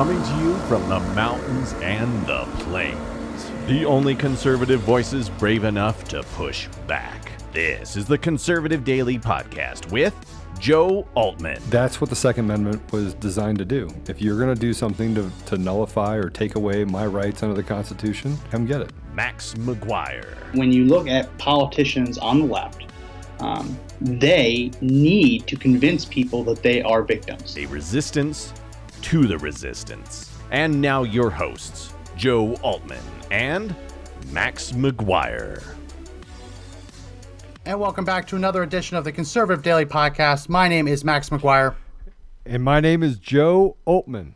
coming to you from the mountains and the plains. The only conservative voices brave enough to push back. This is the Conservative Daily Podcast with Joe Oltmann. That's what the Second Amendment was designed to do. If you're going to do something to, to nullify or take away my rights under the Constitution, come get it. Max McGuire. When you look at politicians on the left, um, they need to convince people that they are victims. A resistance to the resistance. And now your hosts, Joe Oltmann and Max McGuire. And welcome back to another edition of the Conservative Daily Podcast. My name is Max McGuire. And my name is Joe Oltmann.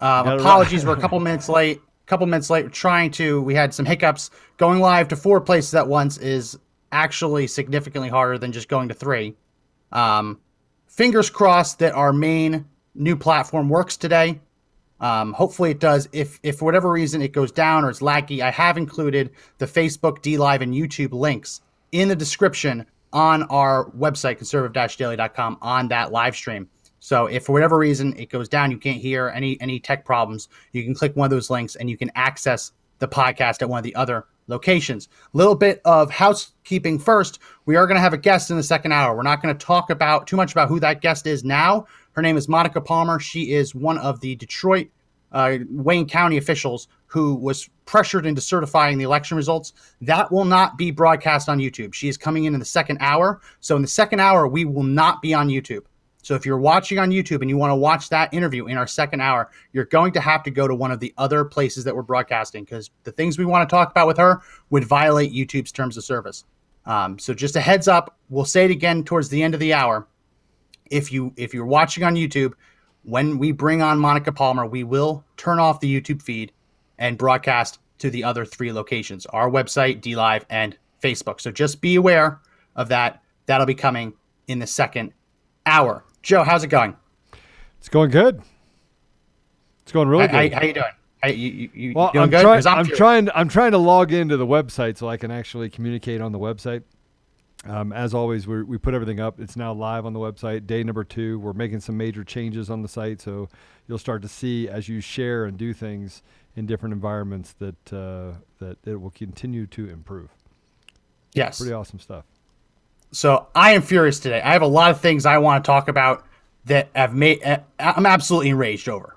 Uh, apologies, we're a couple minutes late. A couple minutes late. Trying to, we had some hiccups. Going live to four places at once is actually significantly harder than just going to three. Um, fingers crossed that our main new platform works today. Um, hopefully it does. If if for whatever reason it goes down or it's laggy, I have included the Facebook, DLive, and YouTube links in the description on our website, conservative-daily.com, on that live stream. So if for whatever reason it goes down, you can't hear any any tech problems, you can click one of those links and you can access the podcast at one of the other locations. A little bit of housekeeping first. We are going to have a guest in the second hour. We're not going to talk about too much about who that guest is now. Her name is Monica Palmer. She is one of the Detroit uh, Wayne County officials who was pressured into certifying the election results. That will not be broadcast on YouTube. She is coming in in the second hour. So in the second hour, we will not be on YouTube. So if you're watching on YouTube and you want to watch that interview in our second hour, you're going to have to go to one of the other places that we're broadcasting because the things we want to talk about with her would violate YouTube's terms of service. Um, so just a heads up, we'll say it again towards the end of the hour. If you if you're watching on YouTube, when we bring on Monica Palmer, we will turn off the YouTube feed and broadcast to the other three locations: our website, DLive, and Facebook. So just be aware of that. That'll be coming in the second hour. Joe, how's it going? It's going good. It's going really good. How, how you doing? How, you, you, well, I'm, good? try- I'm, I'm trying. I'm trying to log into the website so I can actually communicate on the website. Um, as always, we we put everything up. It's now live on the website. Day number two. We're making some major changes on the site, so you'll start to see as you share and do things in different environments that uh, that it will continue to improve. Yes, pretty awesome stuff. So I am furious today. I have a lot of things I want to talk about that have made. I'm absolutely enraged over.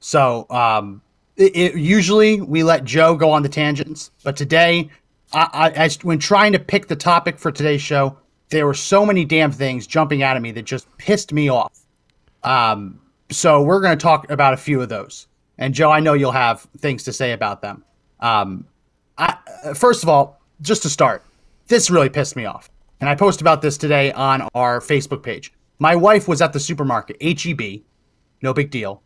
So um, it, it, usually we let Joe go on the tangents, but today, I, I, when trying to pick the topic for today's show, there were so many damn things jumping out of me that just pissed me off. Um, so we're going to talk about a few of those. And Joe, I know you'll have things to say about them. Um, I, first of all, just to start, this really pissed me off. And I post about this today on our Facebook page. My wife was at the supermarket, HEB, no big deal,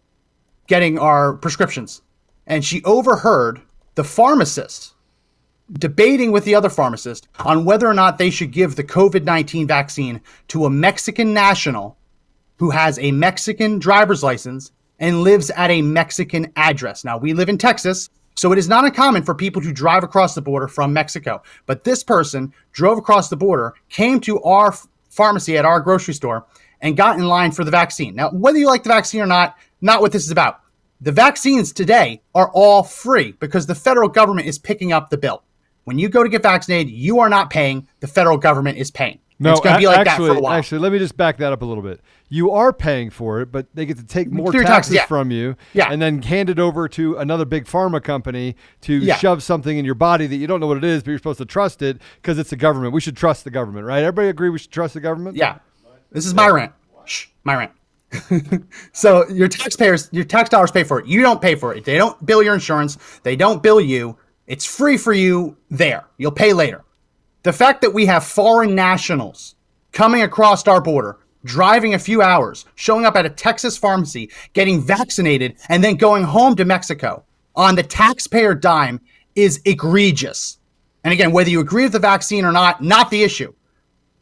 getting our prescriptions. And she overheard the pharmacist debating with the other pharmacist on whether or not they should give the COVID 19 vaccine to a Mexican national who has a Mexican driver's license and lives at a Mexican address. Now, we live in Texas, so it is not uncommon for people to drive across the border from Mexico. But this person drove across the border, came to our pharmacy at our grocery store, and got in line for the vaccine. Now, whether you like the vaccine or not, not what this is about. The vaccines today are all free because the federal government is picking up the bill. When you go to get vaccinated, you are not paying, the federal government is paying. No, it's going to be like actually, that for a while. Actually, let me just back that up a little bit. You are paying for it, but they get to take more taxes taxes, yeah. from you Yeah. and then hand it over to another big pharma company to Yeah. shove something in your body that you don't know what it is, but you're supposed to trust it because it's the government. We should trust the government, right? Everybody agree we should trust the government? Yeah. This is my rent. Shh, my rent. so your taxpayers, your tax dollars pay for it. You don't pay for it. They don't bill your insurance. They don't bill you. It's free for you there. You'll pay later. The fact that we have foreign nationals coming across our border, driving a few hours, showing up at a Texas pharmacy, getting vaccinated, and then going home to Mexico on the taxpayer dime is egregious. And again, whether you agree with the vaccine or not, not the issue.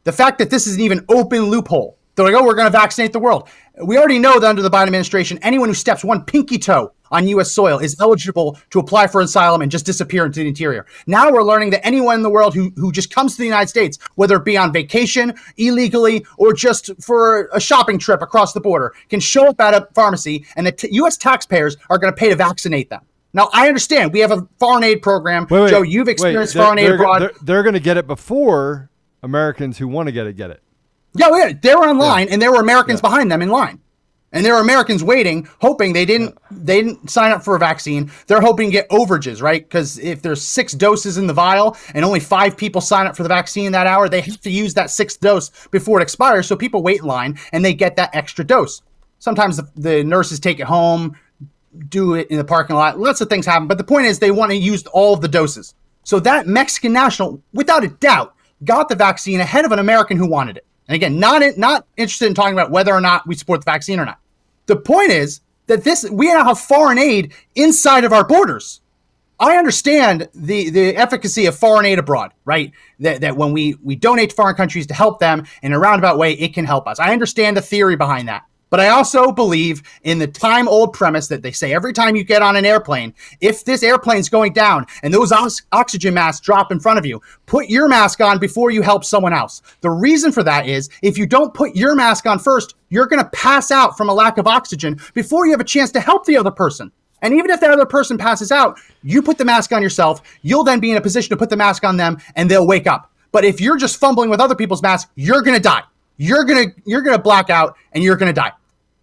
The fact that this is an even open loophole. They're like, oh, we're going to vaccinate the world. We already know that under the Biden administration, anyone who steps one pinky toe on U.S. soil is eligible to apply for asylum and just disappear into the interior. Now we're learning that anyone in the world who, who just comes to the United States, whether it be on vacation, illegally, or just for a shopping trip across the border, can show up at a pharmacy and the t- U.S. taxpayers are going to pay to vaccinate them. Now, I understand we have a foreign aid program. Wait, wait, Joe, you've experienced wait, foreign aid abroad. They're, they're going to get it before Americans who want to get it get it. Yeah, oh, yeah they were in line, yeah. and there were Americans yeah. behind them in line, and there are Americans waiting, hoping they didn't they didn't sign up for a vaccine. They're hoping to get overages, right? Because if there's six doses in the vial and only five people sign up for the vaccine that hour, they have to use that sixth dose before it expires. So people wait in line and they get that extra dose. Sometimes the, the nurses take it home do it in the parking lot. Lots of things happen, but the point is they want to use all of the doses. So that Mexican national, without a doubt, got the vaccine ahead of an American who wanted it. And again, not not interested in talking about whether or not we support the vaccine or not. The point is that this we now have foreign aid inside of our borders. I understand the the efficacy of foreign aid abroad, right? That, that when we we donate to foreign countries to help them in a roundabout way, it can help us. I understand the theory behind that. But I also believe in the time old premise that they say every time you get on an airplane, if this airplane's going down and those oxygen masks drop in front of you, put your mask on before you help someone else. The reason for that is if you don't put your mask on first, you're going to pass out from a lack of oxygen before you have a chance to help the other person. And even if that other person passes out, you put the mask on yourself, you'll then be in a position to put the mask on them and they'll wake up. But if you're just fumbling with other people's masks, you're going to die. You're going to you're going to black out and you're going to die.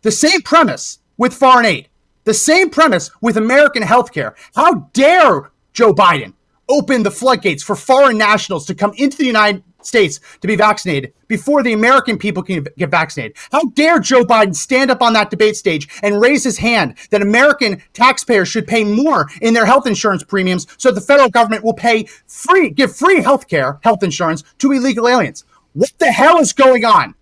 The same premise with foreign aid, the same premise with American healthcare. How dare Joe Biden open the floodgates for foreign nationals to come into the United States to be vaccinated before the American people can get vaccinated. How dare Joe Biden stand up on that debate stage and raise his hand that American taxpayers should pay more in their health insurance premiums so the federal government will pay free, give free health care, health insurance to illegal aliens? What the hell is going on?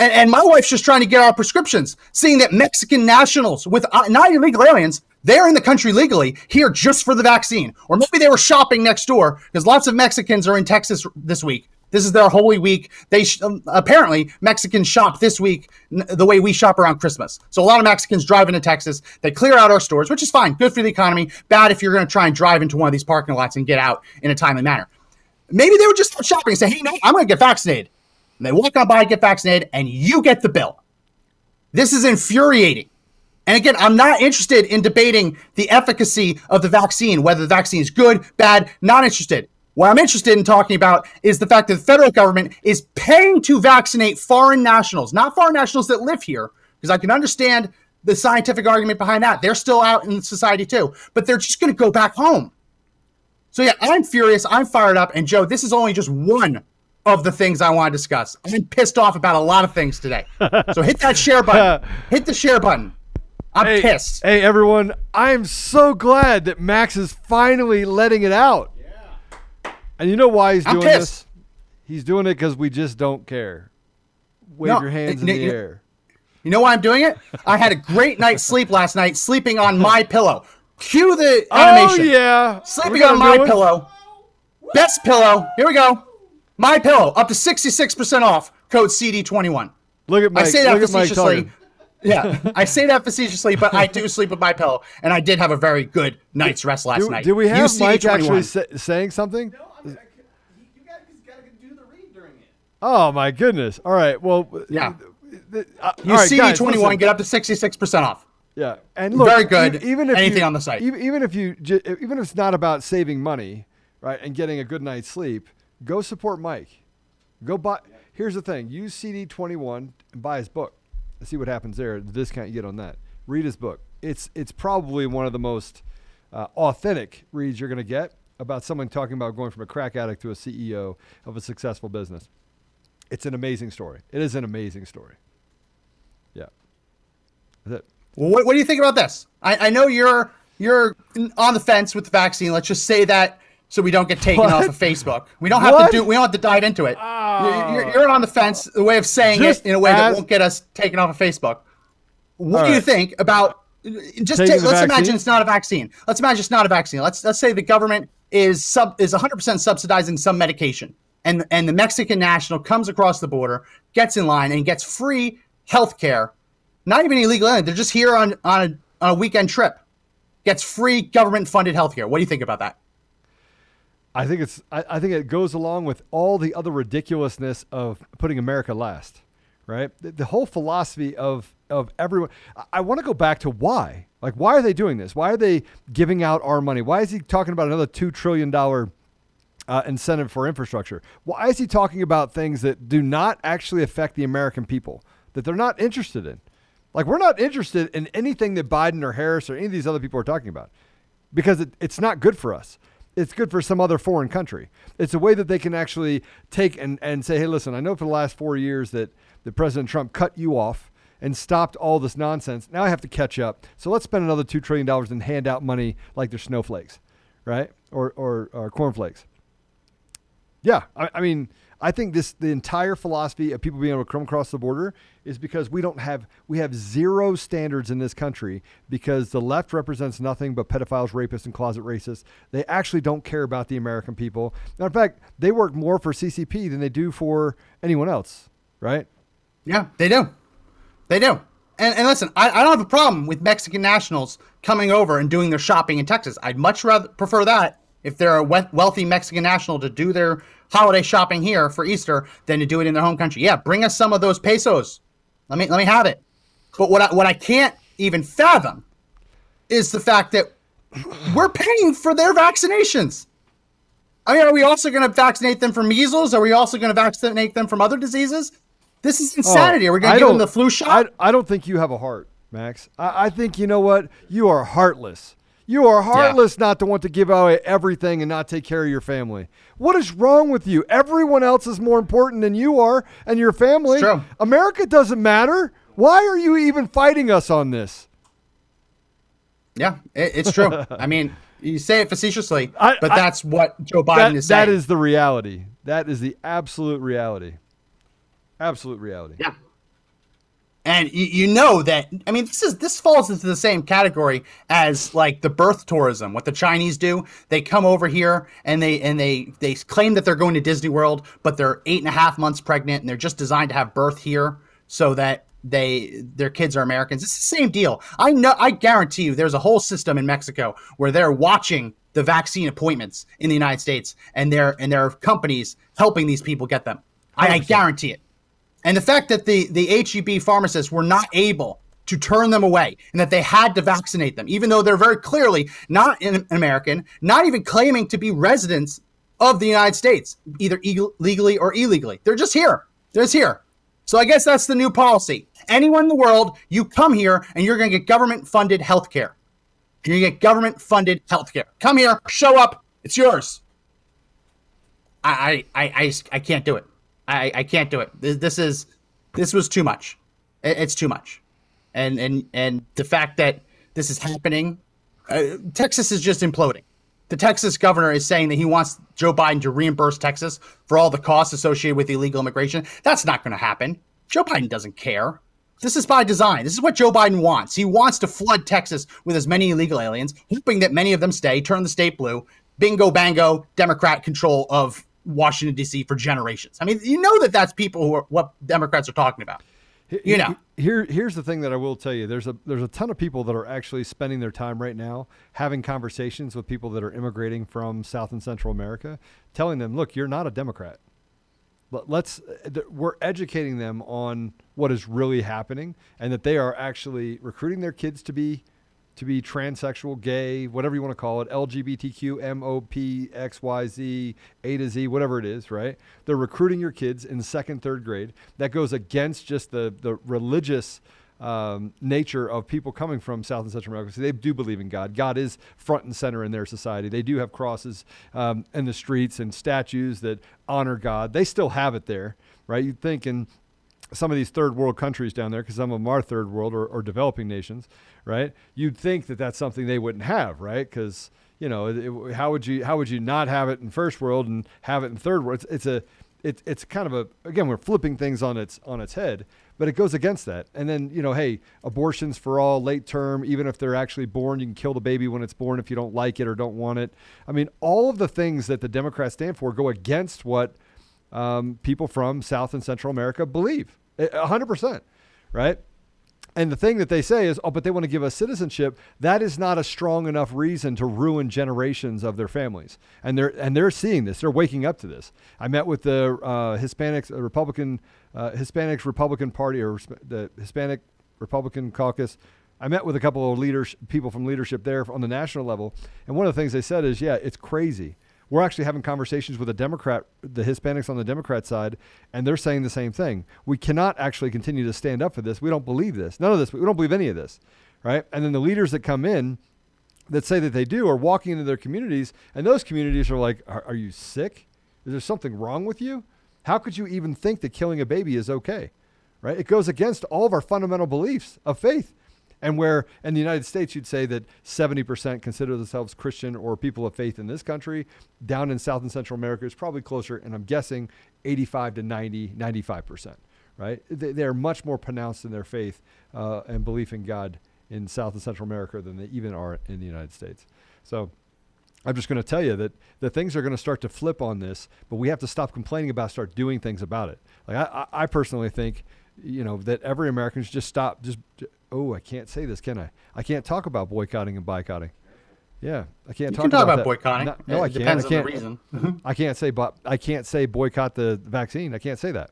And, and my wife's just trying to get our prescriptions, seeing that Mexican nationals with uh, not illegal aliens, they're in the country legally here just for the vaccine. Or maybe they were shopping next door because lots of Mexicans are in Texas this week. This is their holy week. They sh- um, apparently Mexicans shop this week n- the way we shop around Christmas. So a lot of Mexicans drive into Texas. They clear out our stores, which is fine, good for the economy. Bad if you're going to try and drive into one of these parking lots and get out in a timely manner. Maybe they would just shopping and say, "Hey, no, I'm going to get vaccinated." And they walk on by, get vaccinated, and you get the bill. This is infuriating. And again, I'm not interested in debating the efficacy of the vaccine, whether the vaccine is good, bad, not interested. What I'm interested in talking about is the fact that the federal government is paying to vaccinate foreign nationals, not foreign nationals that live here, because I can understand the scientific argument behind that. They're still out in society too, but they're just going to go back home. So yeah, I'm furious. I'm fired up. And Joe, this is only just one of the things I want to discuss. I'm pissed off about a lot of things today. So hit that share button. hit the share button. I'm hey, pissed. Hey everyone, I'm so glad that Max is finally letting it out. Yeah. And you know why he's doing this? He's doing it because we just don't care. Wave no, your hands in the air. You know why I'm doing it? I had a great night's sleep last night, sleeping on my pillow. Cue the oh, animation. Oh yeah, sleeping on my pillow. Best pillow. Here we go. My Pillow up to 66% off. Code CD21. Look at Mike. I say that facetiously. yeah, I say that facetiously, but I do sleep with my pillow, and I did have a very good night's rest last do, night. Do we have UCD Mike 21. actually say, saying something? No, I mean, I could, you got to do the read during it. Oh my goodness! All right, well, yeah. Uh, you right, CD twenty one get up to sixty six percent off. Yeah, and look, very good. Even if anything you, on the site, even, even if you, even if it's not about saving money, right, and getting a good night's sleep Go support Mike. Go buy. Here's the thing: use CD21 and buy his book. See what happens there. The discount you get on that. Read his book. It's it's probably one of the most uh, authentic reads you're going to get about someone talking about going from a crack addict to a CEO of a successful business. It's an amazing story. It is an amazing story. Yeah. That's it. Well, what, what do you think about this? I, I know you're you're on the fence with the vaccine. Let's just say that so we don't get taken what? off of Facebook. We don't have what? to do. We don't have to dive into it. Oh. You're, you're, on the fence. The way of saying just it in a way that won't get us taken off of Facebook. What do you think about? Just ta- let's vaccine? imagine it's not a vaccine. Let's imagine it's not a vaccine. Let's let's say the government is sub is 100 percent subsidizing some medication, and and the Mexican national comes across the border, gets in line, and gets free health care. Not even illegal. They're just here on on a, on a weekend trip gets free government funded healthcare. What do you think about that? I think it's I, I, think it goes along with all the other ridiculousness of putting America last, right? The, the whole philosophy of of everyone. I, I want to go back to why. Like, why are they doing this? Why are they giving out our money? Why is he talking about another two trillion dollar uh, incentive for infrastructure? Why is he talking about things that do not actually affect the American people that they're not interested in? Like, we're not interested in anything that Biden or Harris or any of these other people are talking about because it, it's not good for us it's good for some other foreign country. It's a way that they can actually take and, and say, hey, listen, I know for the last four years that, that President Trump cut you off and stopped all this nonsense. Now I have to catch up. So let's spend another $2 trillion and hand out money like they're snowflakes, right? Or, or, or cornflakes. Yeah, I, I mean, I think this the entire philosophy of people being able to come across the border is because we don't have we have zero standards in this country because the left represents nothing but pedophiles, rapists, and closet racists. They actually don't care about the American people. Now, in fact, they work more for CCP than they do for anyone else, right? Yeah, they do. They do. And, and listen, I, I don't have a problem with Mexican nationals coming over and doing their shopping in Texas. I'd much rather prefer that if they're a wealthy Mexican national to do their holiday shopping here for Easter than to do it in their home country. Yeah, bring us some of those pesos. Let me let me have it. But what I, what I can't even fathom is the fact that we're paying for their vaccinations. I mean, are we also going to vaccinate them for measles? Are we also going to vaccinate them from other diseases? This is oh, insanity. Oh, are we going to give them the flu shot? I, I, don't think you have a heart, Max. I, I think you know what? You are heartless. You are heartless yeah. not to want to give away everything and not take care of your family. What is wrong with you? Everyone else is more important than you are and your family. America doesn't matter. Why are you even fighting us on this? Yeah, it, it's true. I mean, you say it facetiously, I, but that's what Joe Biden that, is saying. That is the reality. That is the absolute reality. Absolute reality. Yeah and you, you know that i mean this is this falls into the same category as like the birth tourism what the chinese do. They come over here and they and they they claim that they're going to disney world but they're eight and a half months pregnant and they're just designed to have birth here so that they their kids are americans. It's the same deal. I know i guarantee you there's a whole system in mexico where they're watching the vaccine appointments in the united states and there and there are companies helping these people get them. I, I guarantee it and the fact that the, the HEB pharmacists were not able to turn them away and that they had to vaccinate them, even though they're very clearly not an American, not even claiming to be residents of the United States, either legally or illegally. They're just here. They're just here. So I guess that's the new policy. Anyone in the world, you come here and you're going to get government funded health care. You're going to get government funded health care. Come here, show up, it's yours. I, I, I, I can't do it. I, I can't do it. This, is this was too much. It, it's too much, and and and the fact that this is happening, uh, Texas is just imploding. The Texas governor is saying that he wants Joe Biden to reimburse Texas for all the costs associated with illegal immigration. That's not going to happen. Joe Biden doesn't care. This is by design. This is what Joe Biden wants. He wants to flood Texas with as many illegal aliens, hoping that many of them stay, turn the state blue. Bingo, bango, Democrat control of Washington D.C. for generations. I mean, you know that that's people who are what Democrats are talking about. You know. Here, here's the thing that I will tell you. There's a there's a ton of people that are actually spending their time right now having conversations with people that are immigrating from South and Central America, telling them, "Look, you're not a Democrat." But let's uh, we're educating them on what is really happening and that they are actually recruiting their kids to be to be transsexual, gay, whatever you want to call it, LGBTQ, MOP, XYZ, A to Z, whatever it is, right? They're recruiting your kids in second, third grade. That goes against just the, the religious um, nature of people coming from South and Central America. So they do believe in God. God is front and center in their society. They do have crosses um, in the streets and statues that honor God. They still have it there, right? You'd think in some of these third world countries down there, because some of them are third world or, or, developing nations, right? You'd think that that's something they wouldn't have, right? Because you know, it, how would you how would you not have it in first world and have it in third world? It's, it's a it's it's kind of a again we're flipping things on its on its head, but it goes against that. And then you know, hey, abortions for all, late term, even if they're actually born, you can kill the baby when it's born if you don't like it or don't want it. I mean, all of the things that the Democrats stand for go against what um, people from South and Central America believe. 100%, right? And the thing that they say is, oh, but they want to give us citizenship. That is not a strong enough reason to ruin generations of their families. And they're and they're seeing this. They're waking up to this. I met with the uh, Hispanics, uh, Republican, uh, Hispanics Republican Party, or the Hispanic Republican Caucus. I met with a couple of leaders, people from leadership there on the national level, and one of the things they said is, yeah, it's crazy we're actually having conversations with the Democrat, the Hispanics on the Democrat side, and they're saying the same thing. We cannot actually continue to stand up for this. We don't believe this. None of this. We don't believe any of this, right? And then the leaders that come in that say that they do are walking into their communities, and those communities are like, "Are, are you sick? Is there something wrong with you? How could you even think that killing a baby is okay?" Right? It goes against all of our fundamental beliefs of faith. And where in the United States you'd say that 70% consider themselves Christian or people of faith in this country, down in South and Central America is probably closer, and I'm guessing 85 to 90, 95%, right? They, are much more pronounced in their faith uh, and belief in God in South and Central America than they even are in the United States. So I'm just going to tell you that the things are going to start to flip on this, but we have to stop complaining about, start doing things about it. Like I, I personally think, you know, that every American should just stop, just oh, I can't say this, can I? I can't talk about boycotting and boycotting. Yeah, I can't you talk, can talk about, about boycotting. No, I can't. Depends I can't. on the reason. I can't say, but I can't say boycott the vaccine. I can't say that.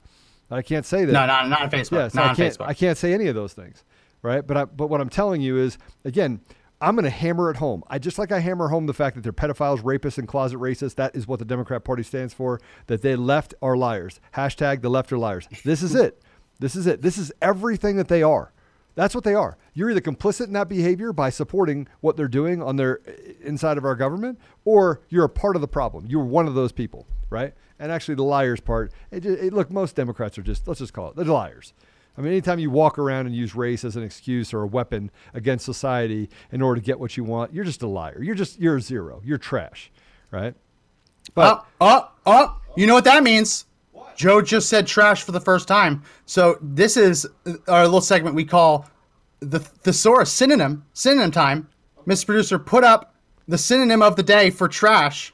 I can't say that. No, not not on Facebook. Yeah, so not I on can't. Facebook. I can't say any of those things, right? But I, but what I'm telling you is, again, I'm going to hammer it home. I just like I hammer home the fact that they're pedophiles, rapists, and closet racists. That is what the Democrat Party stands for. That they left are liars. Hashtag the left are liars. This is it. This is it. This is everything that they are. That's what they are. You're either complicit in that behavior by supporting what they're doing on their inside of our government, or you're a part of the problem. You're one of those people, right? And actually, the liars part. It, it, look, most Democrats are just let's just call it they're liars. I mean, anytime you walk around and use race as an excuse or a weapon against society in order to get what you want, you're just a liar. You're just you're a zero. You're trash, right? But oh, oh, oh, you know what that means? Joe just said trash for the first time. So this is our little segment we call the thesaurus synonym synonym time. Miss Producer, put up the synonym of the day for trash.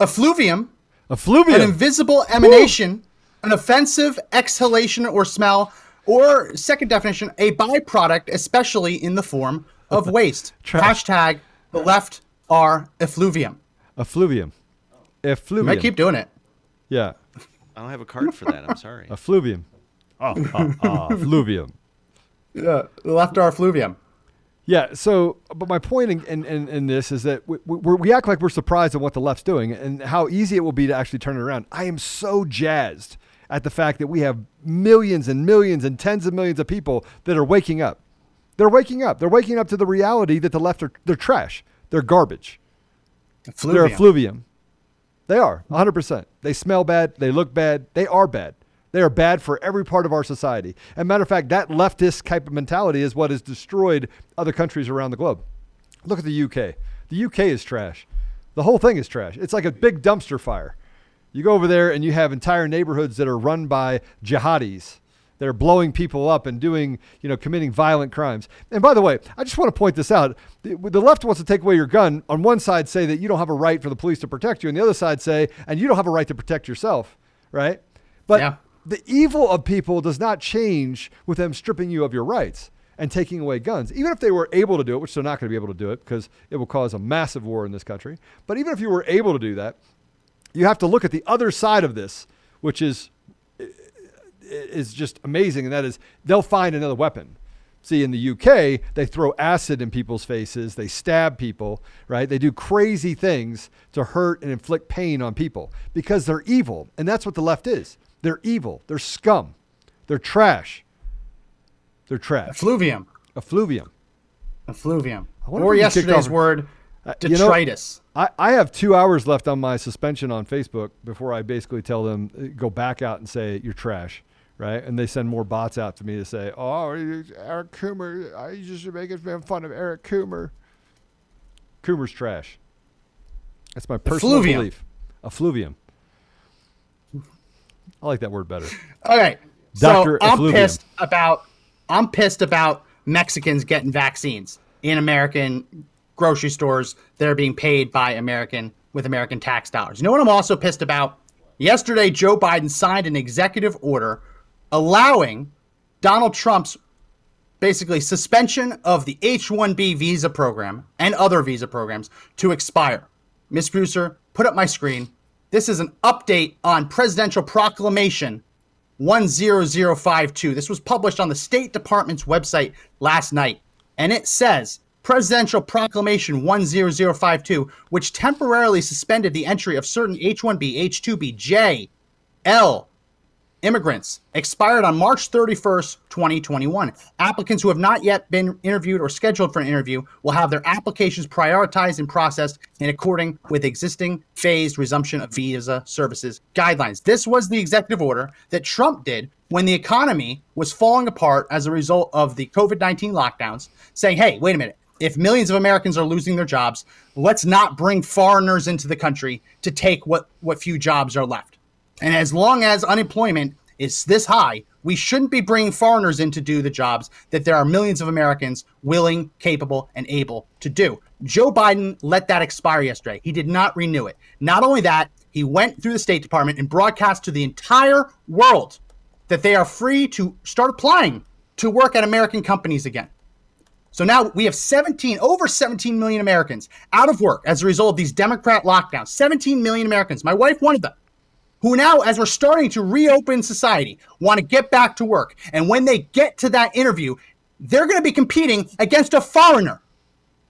Effluvium. Effluvium. An invisible emanation, an offensive exhalation or smell, or second definition, a byproduct, especially in the form of waste. Hashtag the left are effluvium. Effluvium. Effluvium. You might keep doing it. Yeah. I don't have a card for that. I'm sorry. Effluvium. Oh, oh, oh, fluvium. Yeah, the left are fluvium. Yeah. So, but my point in, in, in, in this is that we, we, we, act like we're surprised at what the left's doing and how easy it will be to actually turn it around. I am so jazzed at the fact that we have millions and millions and tens of millions of people that are waking up. They're waking up. They're waking up to the reality that the left are they're trash. They're garbage. Effluvium. They're effluvium. They are 100%. They smell bad. They look bad. They are bad. They are bad for every part of our society. And matter of fact, that leftist type of mentality is what has destroyed other countries around the globe. Look at the UK. The UK is trash. The whole thing is trash. It's like a big dumpster fire. You go over there and you have entire neighborhoods that are run by jihadis that are blowing people up and doing, you know, committing violent crimes. And by the way, I just want to point this out. The, the, left wants to take away your gun. On one side, say that you don't have a right for the police to protect you, and the other side say, and you don't have a right to protect yourself, right? But yeah. the evil of people does not change with them stripping you of your rights and taking away guns. Even if they were able to do it, which they're not going to be able to do it because it will cause a massive war in this country. But even if you were able to do that, you have to look at the other side of this, which is is just amazing, and that is they'll find another weapon. See, in the UK, they throw acid in people's faces, they stab people, right? They do crazy things to hurt and inflict pain on people because they're evil. And that's what the left is. They're evil. They're scum. They're trash. They're trash. Effluvium. Effluvium. Effluvium. Or yesterday's word, detritus. Uh, you know, I, I have two hours left on my suspension on Facebook before I basically tell them, uh, go back out and say, you're trash right? And they send more bots out to me to say, "Oh, Eric Coomer, I just making fun of Eric Coomer." Coomer's trash. That's my personal Effluvium. belief. Effluvium. I like that word better. Okay, Dr. so I'm Effluvium. pissed about. I'm pissed about Mexicans getting vaccines in American grocery stores that are being paid by American with American tax dollars. You know what I'm also pissed about? Yesterday, Joe Biden signed an executive order allowing Donald Trump's basically suspension of the H-1B visa program and other visa programs to expire. Miss Producer, put up my screen. This is an update on Presidential Proclamation 10052. This was published on the State Department's website last night, and it says Presidential Proclamation 10052, which temporarily suspended the entry of certain H1B, H2B, J, L, immigrants expired on March 31st, 2021. Applicants who have not yet been interviewed or scheduled for an interview will have their applications prioritized and processed in according with existing phased resumption of visa services guidelines. This was the executive order that Trump did when the economy was falling apart as a result of the COVID 19 lockdowns, saying, hey, wait a minute. If millions of Americans are losing their jobs, let's not bring foreigners into the country to take what, what few jobs are left. And as long as unemployment is this high, we shouldn't be bringing foreigners in to do the jobs that there are millions of Americans willing, capable, and able to do. Joe Biden let that expire yesterday. He did not renew it. Not only that, he went through the State Department and broadcast to the entire world that they are free to start applying to work at American companies again. So now we have 17, over 17 million Americans out of work as a result of these Democrat lockdowns. 17 million Americans. My wife wanted them who now, as we're starting to reopen society, want to get back to work. And when they get to that interview, they're going to be competing against a foreigner,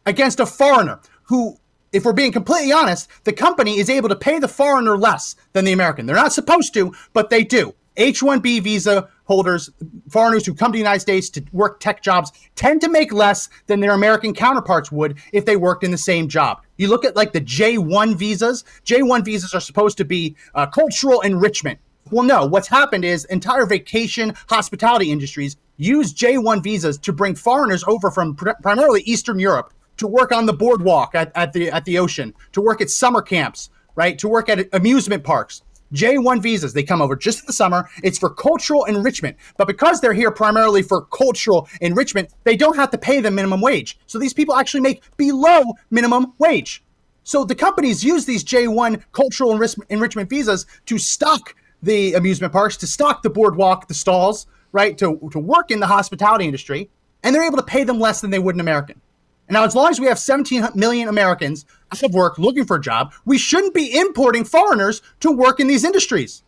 against a foreigner who, if we're being completely honest, the company is able to pay the foreigner less than the American. They're not supposed to, but they do. H 1B visa holders, foreigners who come to the United States to work tech jobs, tend to make less than their American counterparts would if they worked in the same job. You look at like the J1 visas, J1 visas are supposed to be uh, cultural enrichment. Well, no, what's happened is entire vacation hospitality industries use J1 visas to bring foreigners over from pr- primarily Eastern Europe to work on the boardwalk at, at the at the ocean, to work at summer camps, right? To work at amusement parks. J1 visas, they come over just in the summer. It's for cultural enrichment. But because they're here primarily for cultural enrichment, they don't have to pay the minimum wage. So these people actually make below minimum wage. So the companies use these J1 cultural enrich- enrichment visas to stock the amusement parks, to stock the boardwalk, the stalls, right? To, to work in the hospitality industry. And they're able to pay them less than they would an American. And now, as long as we have 17 million Americans of work looking for a job, we shouldn't be importing foreigners to work in these industries.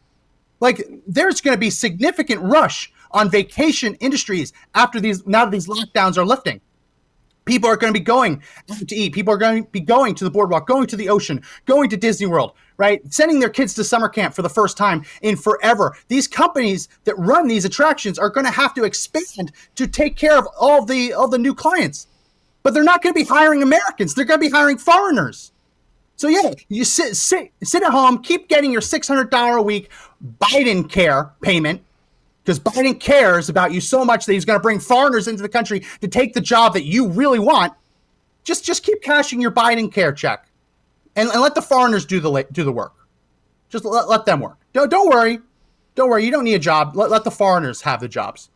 Like, there's going to be significant rush on vacation industries after these now that these lockdowns are lifting. People are going to be going to eat. People are going to be going to the boardwalk, going to the ocean, going to Disney World, right? Sending their kids to summer camp for the first time in forever. These companies that run these attractions are going to have to expand to take care of all the all the new clients. But they're not going to be hiring Americans. They're going to be hiring foreigners. So yeah, you sit sit sit at home, keep getting your six hundred dollar a week Biden care payment because Biden cares about you so much that he's going to bring foreigners into the country to take the job that you really want. Just just keep cashing your Biden care check, and, and let the foreigners do the do the work. Just let, let them work. Don't don't worry, don't worry. You don't need a job. Let, let the foreigners have the jobs.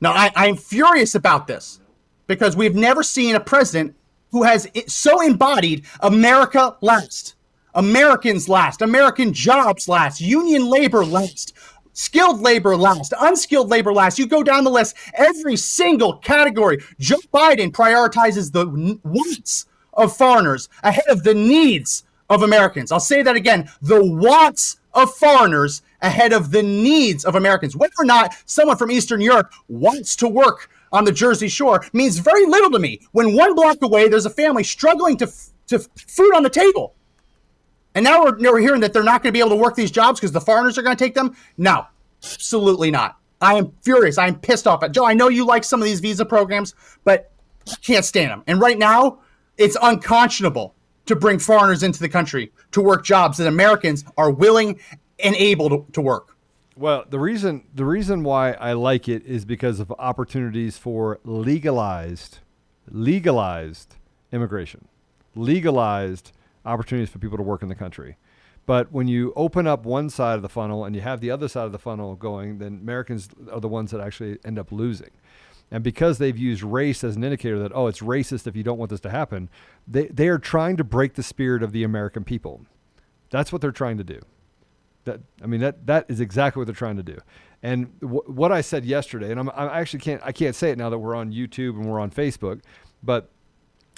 Now I, I'm furious about this because we've never seen a president who has so embodied America last, Americans last, American jobs last, union labor last, skilled labor last, unskilled labor last. You go down the list, every single category. Joe Biden prioritizes the wants of foreigners ahead of the needs of Americans. I'll say that again the wants of foreigners ahead of the needs of Americans. Whether or not someone from Eastern Europe wants to work on the Jersey Shore means very little to me when one block away there's a family struggling to, to food on the table. And now we're, now we're hearing that they're not going to be able to work these jobs because the foreigners are going to take them. No, absolutely not. I am furious. I am pissed off at Joe. I know you like some of these visa programs, but I can't stand them. And right now, it's unconscionable to bring foreigners into the country to work jobs that Americans are willing and able to, to work. Well, the reason the reason why I like it is because of opportunities for legalized legalized immigration. Legalized opportunities for people to work in the country. But when you open up one side of the funnel and you have the other side of the funnel going, then Americans are the ones that actually end up losing. And because they've used race as an indicator that, oh, it's racist if you don't want this to happen, they, they are trying to break the spirit of the American people. That's what they're trying to do. That I mean that that is exactly what they're trying to do. And w- what I said yesterday, and I'm, I actually can't I can't say it now that we're on YouTube and we're on Facebook, but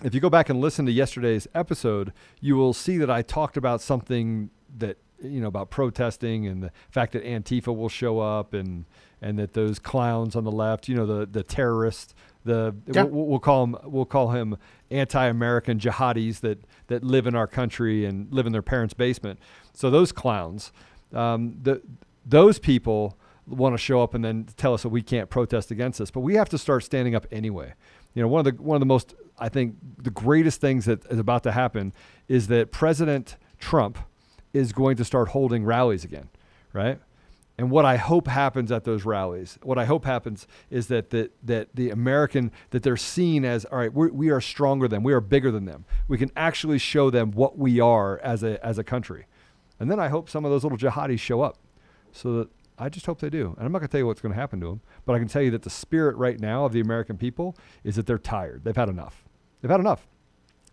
if you go back and listen to yesterday's episode, you will see that I talked about something that you know about protesting and the fact that Antifa will show up and and that those clowns on the left, you know, the the terrorists, the Yeah. we'll, we'll call them we'll call him anti-American jihadis that that live in our country and live in their parents' basement. So those clowns, um, the those people want to show up and then tell us that we can't protest against this, but we have to start standing up anyway. You know, one of the one of the most I think the greatest things that is about to happen is that President Trump is going to start holding rallies again, right? And what I hope happens at those rallies, what I hope happens is that the, that the American, that they're seen as, all right, we're, we are stronger than, we are bigger than them. We can actually show them what we are as a, as a country. And then I hope some of those little jihadis show up. So that I just hope they do. And I'm not going to tell you what's going to happen to them, but I can tell you that the spirit right now of the American people is that they're tired. They've had enough. They've had enough.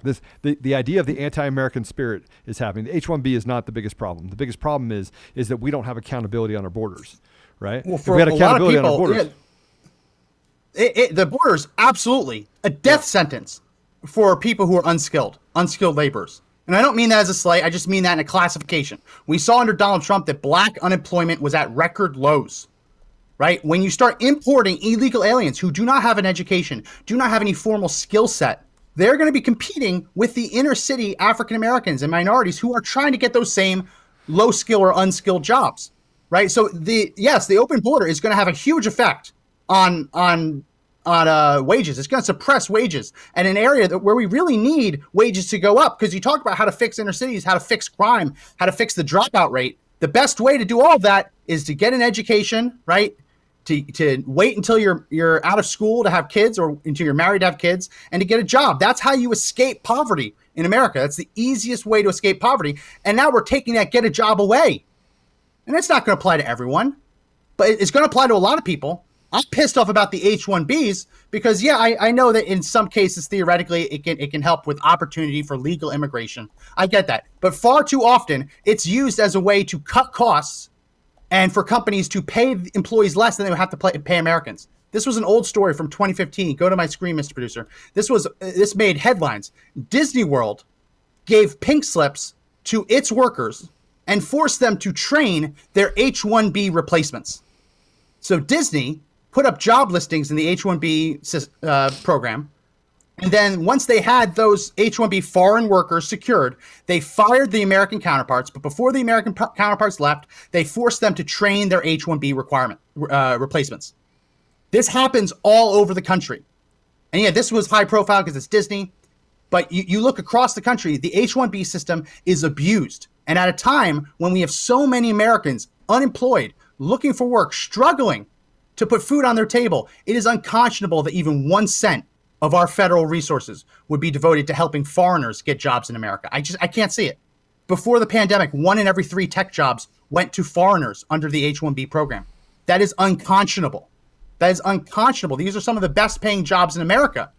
This, the, the idea of the anti-American spirit is happening. The H-1B is not the biggest problem. The biggest problem is is that we don't have accountability on our borders, right? Well, If for we had a lot of accountability on our people, borders, yeah, it, it, the borders absolutely a death sentence for people who are unskilled, unskilled laborers. And I don't mean that as a slight. I just mean that in a classification. We saw under Donald Trump that black unemployment was at record lows. Right? When you start importing illegal aliens who do not have an education, do not have any formal skill set, they're going to be competing with the inner city African Americans and minorities who are trying to get those same low skill or unskilled jobs. Right? So the yes, the open border is going to have a huge effect on on on uh, wages. It's going to suppress wages and an area that where we really need wages to go up because you talk about how to fix inner cities, how to fix crime, how to fix the dropout rate. The best way to do all of that is to get an education, right? To, to wait until you're you're out of school to have kids or until you're married to have kids and to get a job. That's how you escape poverty in America. That's the easiest way to escape poverty. And now we're taking that get a job away. And that's not going to apply to everyone, but it's going to apply to a lot of people. I'm pissed off about the H-1Bs because, yeah, I, I know that in some cases theoretically it can it can help with opportunity for legal immigration. I get that, but far too often it's used as a way to cut costs and for companies to pay employees less than they would have to pay, pay Americans. This was an old story from 2015. Go to my screen, Mr. Producer. This was this made headlines. Disney World gave pink slips to its workers and forced them to train their H-1B replacements. So Disney put up job listings in the H-1B uh, program, and then once they had those H-1B foreign workers secured, they fired the American counterparts. But before the American p- counterparts left, they forced them to train their H-1B requirement uh, replacements. This happens all over the country, and yeah, this was high profile because it's Disney. But you, you look across the country, the H 1B system is abused. And at a time when we have so many Americans unemployed, looking for work, struggling to put food on their table, it is unconscionable that even one cent of our federal resources would be devoted to helping foreigners get jobs in America. I just I can't see it. Before the pandemic, one in every three tech jobs went to foreigners under the H 1B program. That is unconscionable. That is unconscionable. These are some of the best paying jobs in America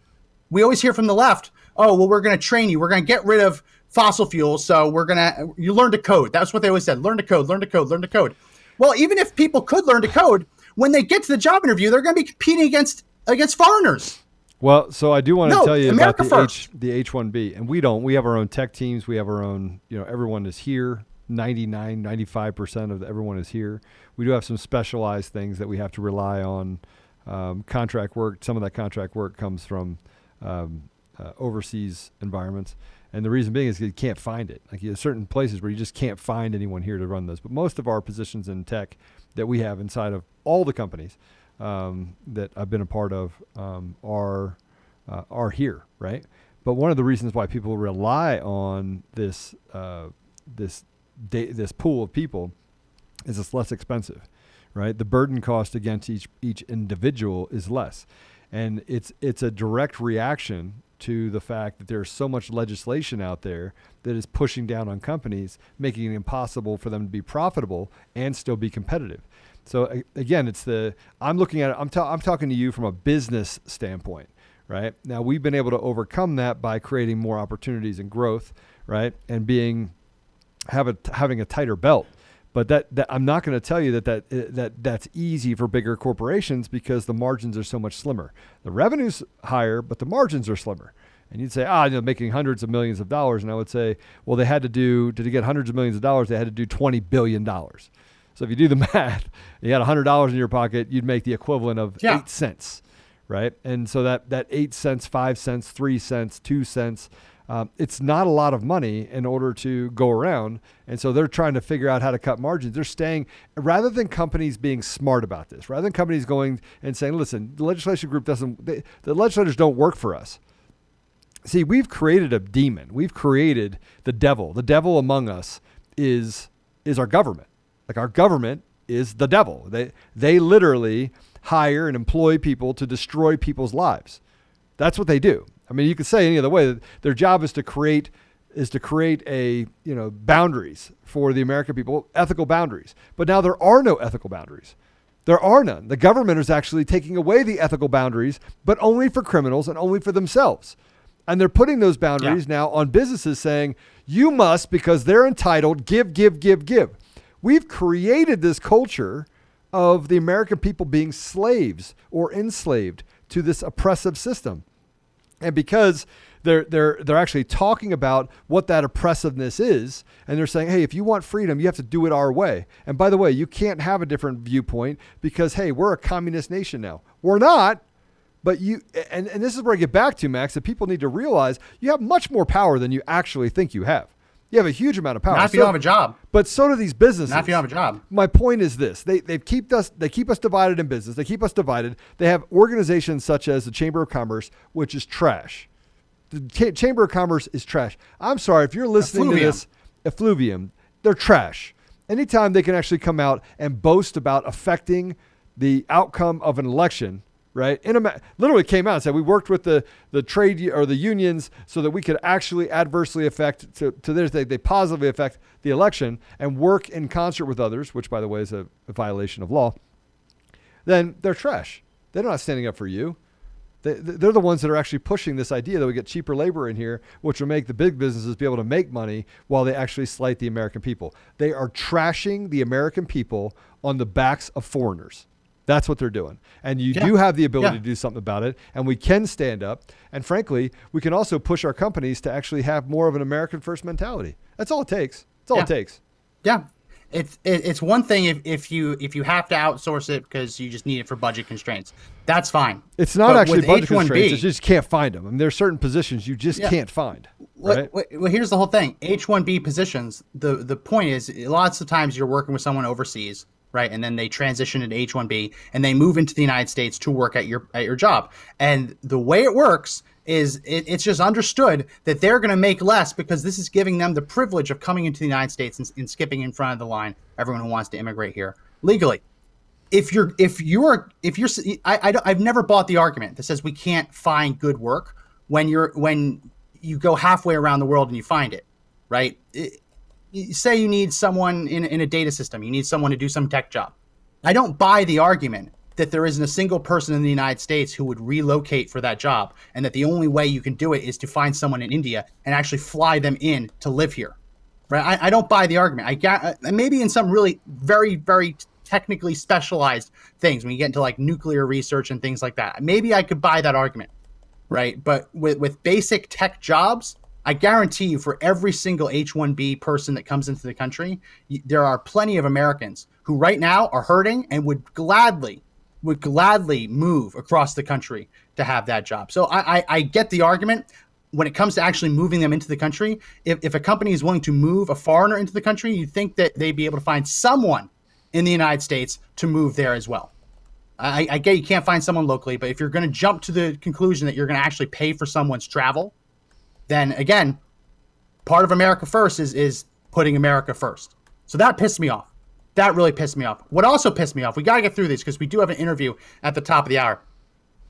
we always hear from the left, oh, well, we're going to train you. We're going to get rid of fossil fuels. So we're going to, you learn to code. That's what they always said learn to code, learn to code, learn to code. Well, even if people could learn to code, when they get to the job interview, they're going to be competing against against foreigners. Well, so I do want to No, tell you America about the first. H the H one B, and we don't. We have our own tech teams. We have our own. You know, everyone is here. 99, 95 percent of everyone is here. We do have some specialized things that we have to rely on. Um, contract work. Some of that contract work comes from um, uh, overseas environments, and the reason being is you can't find it. Like there's certain places where you just can't find anyone here to run those. But most of our positions in tech that we have inside of all the companies um, that I've been a part of um, are uh, are here, right? But one of the reasons why people rely on this uh, this da- this pool of people is it's less expensive, right? The burden cost against each each individual is less, and it's it's a direct reaction to the fact that there's so much legislation out there that is pushing down on companies, making it impossible for them to be profitable and still be competitive. So again, it's the I'm looking at it. I'm ta- I'm talking to you from a business standpoint, right? Now we've been able to overcome that by creating more opportunities and growth, right, and being have a, having a tighter belt. But that, that I'm not going to tell you that, that uh, that that's easy for bigger corporations because the margins are so much slimmer. The revenue's higher, but the margins are slimmer. And you'd say, ah, you know, making hundreds of millions of dollars. And I would say, well, they had to do to get hundreds of millions of dollars, they had to do twenty billion dollars. So if you do the math, you had hundred dollars in your pocket, you'd make the equivalent of Yeah. eight cents, right? And so that that eight cents, five cents, three cents, two cents, um, it's not a lot of money in order to go around. And so they're trying to figure out how to cut margins. They're staying rather than companies being smart about this, rather than companies going and saying, "Listen, the legislation group doesn't. They, the legislators don't work for us." See, we've created a demon. We've created the devil. The devil among us is is our government. Like our government is the devil. They they literally hire and employ people to destroy people's lives. That's what they do. I mean, you could say any other way. Their job is to create is to create a you know boundaries for the American people, ethical boundaries. But now there are no ethical boundaries. There are none. The government is actually taking away the ethical boundaries, but only for criminals and only for themselves. And they're putting those boundaries now on businesses saying, you must, because they're entitled, give, give, give, give. We've created this culture of the American people being slaves or enslaved to this oppressive system. And because they're they're they're actually talking about what that oppressiveness is, and they're saying, hey, if you want freedom, you have to do it our way. And by the way, you can't have a different viewpoint because hey, we're a communist nation now. We're not. But you and, and this is where I get back to, Max, that people need to realize you have much more power than you actually think you have. You have a huge amount of power. Not if you don't have a job. But so do these businesses. Not if you don't have a job. My point is this: they they keep us they keep us divided in business. They keep us divided. They have organizations such as the Chamber of Commerce, which is trash. The Cha- Chamber of Commerce is trash. I'm sorry if you're listening to this, effluvium, they're trash. Anytime they can actually come out and boast about affecting the outcome of an election, right? In a ma- literally came out and said we worked with the the trade or the unions so that we could actually adversely affect to, to theirs they, they positively affect the election and work in concert with others, which by the way is a, a violation of law. Then they're trash. They're not standing up for you. They, they're the ones that are actually pushing this idea that we get cheaper labor in here, which will make the big businesses be able to make money while they actually slight the American people. They are trashing the American people on the backs of foreigners. That's what they're doing. And you Yeah. do have the ability Yeah. to do something about it. And we can stand up. And frankly, we can also push our companies to actually have more of an American first mentality. That's all it takes. That's all it takes. Yeah. It's it, it's one thing if, if you if you have to outsource it because you just need it for budget constraints. That's fine. It's not But actually budget H-1B constraints. It's just can't find them. I mean, there's certain positions you just Yeah. can't find. Well, Right? well, well, here's the whole thing. H-1B positions. The the point is, lots of times you're working with someone overseas, right? And then they transition into H-1B and they move into the United States to work at your at your job. And the way it works is it, it's just understood that they're going to make less because this is giving them the privilege of coming into the United States and, and skipping in front of the line. Everyone who wants to immigrate here legally if you're if you're if you're I, I don't- I've never bought the argument that says we can't find good work when you're when you go halfway around the world and you find it right say you need someone in, in a data system you need someone to do some tech job i don't buy the argument that there isn't a single person in the united states who would relocate for that job and that the only way you can do it is to find someone in india and actually fly them in to live here right? I, I don't buy the argument. I got uh, maybe in some really very very technically specialized things when you get into like nuclear research and things like that. Maybe I could buy that argument, right? But with with basic tech jobs, I guarantee you, for every single H one B person that comes into the country, there are plenty of Americans who right now are hurting and would gladly would gladly move across the country to have that job. So I, I, I get the argument when it comes to actually moving them into the country. If, if a company is willing to move a foreigner into the country, you think that they'd be able to find someone in the United States to move there as well. I, I get you can't find someone locally, but if you're going to jump to the conclusion that you're going to actually pay for someone's travel, then again, part of America First is is putting America first. So that pissed me off. That really pissed me off. What also pissed me off, we got to get through this because we do have an interview at the top of the hour.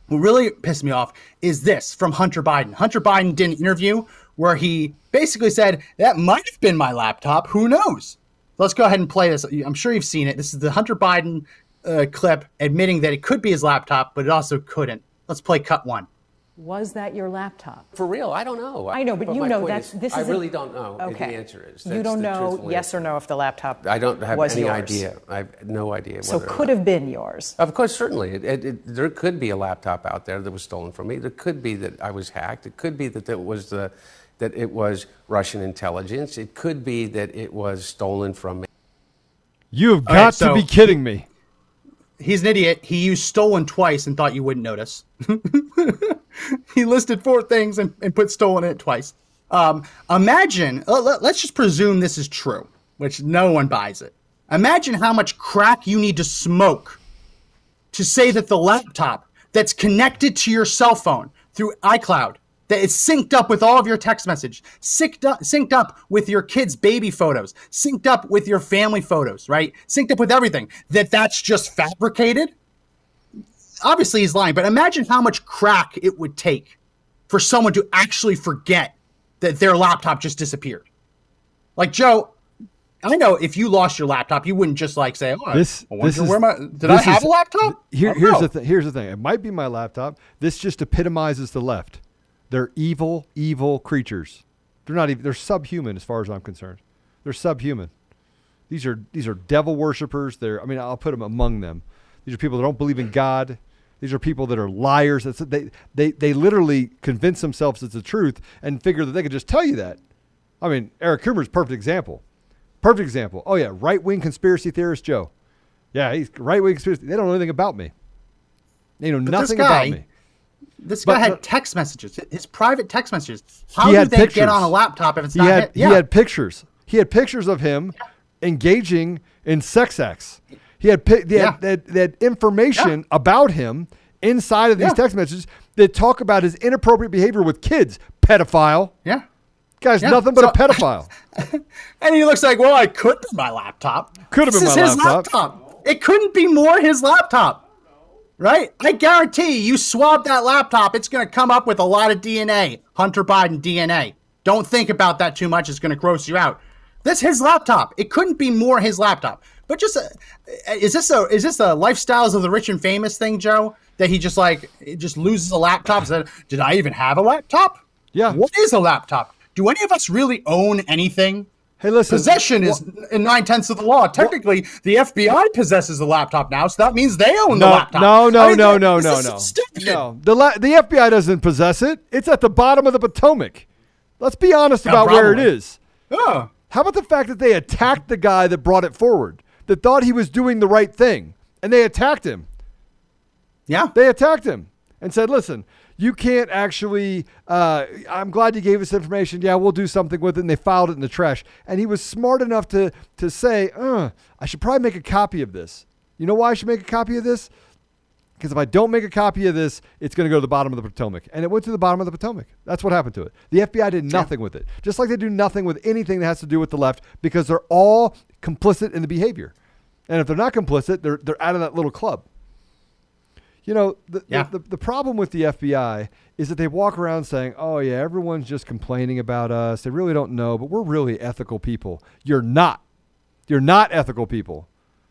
What really pissed me off is this from Hunter Biden. Hunter Biden did an interview where he basically said, That might have been my laptop. Who knows? Let's go ahead and play this. I'm sure you've seen it. This is the Hunter Biden uh, clip admitting that it could be his laptop, but it also couldn't. Let's play cut one. Was that your laptop? For real, I don't know. I know, but you know point that's is, this I is really don't know. Okay. The answer is you don't know truthful yes or no if the laptop I don't have was any yours. idea. I have no idea. So whether could have been yours. Of course, certainly. It, it, it, there could be a laptop out there that was stolen from me. There could be that I was hacked. It could be that it was the that it was Russian intelligence. It could be that it was stolen from me. You have got right, to be kidding me. He's an idiot. He used stolen twice and thought you wouldn't notice. he listed four things and, and put stolen in it twice. Um, imagine, uh, let, let's just presume this is true, which no one buys it. Imagine how much crack you need to smoke to say that the laptop that's connected to your cell phone through iCloud, that is synced up with all of your text message, synced up, synced up with your kids' baby photos, synced up with your family photos, right? Synced up with everything, that that's just fabricated. Obviously, he's lying, but imagine how much crack it would take for someone to actually forget that their laptop just disappeared. Like, Joe, I know if you lost your laptop, you wouldn't just like say, "Oh, This- I wonder this is- where my did I have is- a laptop?" Here, here's know. the th- here's the thing. It might be my laptop. This just epitomizes the left. They're evil, evil creatures. They're not even. They're subhuman as far as I'm concerned. They're subhuman. These are these are devil worshippers. They're. I mean, I'll put them among them. These are people that don't believe in God. These are people that are liars. That's, they, they, they literally convince themselves it's the truth and figure that they could just tell you that. I mean, Eric Coomer's perfect example. Perfect example. Oh yeah, right wing conspiracy theorist Joe. Yeah, he's right wing conspiracy. They don't know anything about me. They know this nothing guy- about me. This But- guy had text messages, his private text messages. How had they pictures. get on a laptop if it's He not? had? Yeah, he had pictures. He had pictures of him engaging in sex acts. He had they Yeah. had, they had, information about him inside of these Yeah. text messages that talk about his inappropriate behavior with kids. Pedophile. yeah. Guy's Yeah. nothing but a pedophile. And he looks like, well, I could be my laptop. Could have been my his laptop. It couldn't be more his laptop, right? I guarantee you swab that laptop, it's going to come up with a lot of DNA, Hunter Biden DNA. Don't think about that too much; it's going to gross you out. That's his laptop. It couldn't be more his laptop. But just uh, is this a is this a lifestyles of the rich and famous thing, Joe? That he just like just loses a laptop. Said, did I even have a laptop? Yeah. What is a laptop? Do any of us really own anything? Hey, listen. Possession is in nine tenths of the law. Technically, the FBI possesses the laptop now, so that means they own the No, laptop. no, no, I mean, no, no, no, no. Stupid. No, the la- the FBI doesn't possess it. It's at the bottom of the Potomac. Let's be honest about where it is. probably. is. Oh, How about the fact that they attacked the guy that brought it forward, that thought he was doing the right thing, and they attacked him? yeah. They attacked him and said, "Listen, you can't actually. Uh, I'm glad you gave us information. Yeah, we'll do something with it." And they filed it in the trash. And he was smart enough to to say, uh, "I should probably make a copy of this." You know why I should make a copy of this? Because if I don't make a copy of this, it's going to go to the bottom of the Potomac. And it went to the bottom of the Potomac. That's what happened to it. The FBI did nothing with it. Just like they do nothing with anything that has to do with the left because they're all complicit in the behavior. And if they're not complicit, they're, they're out of that little club. You know, the, Yeah. the, the, the problem with the FBI is that they walk around saying, oh, yeah, everyone's just complaining about us. They really don't know, but we're really ethical people. You're not. You're not ethical people.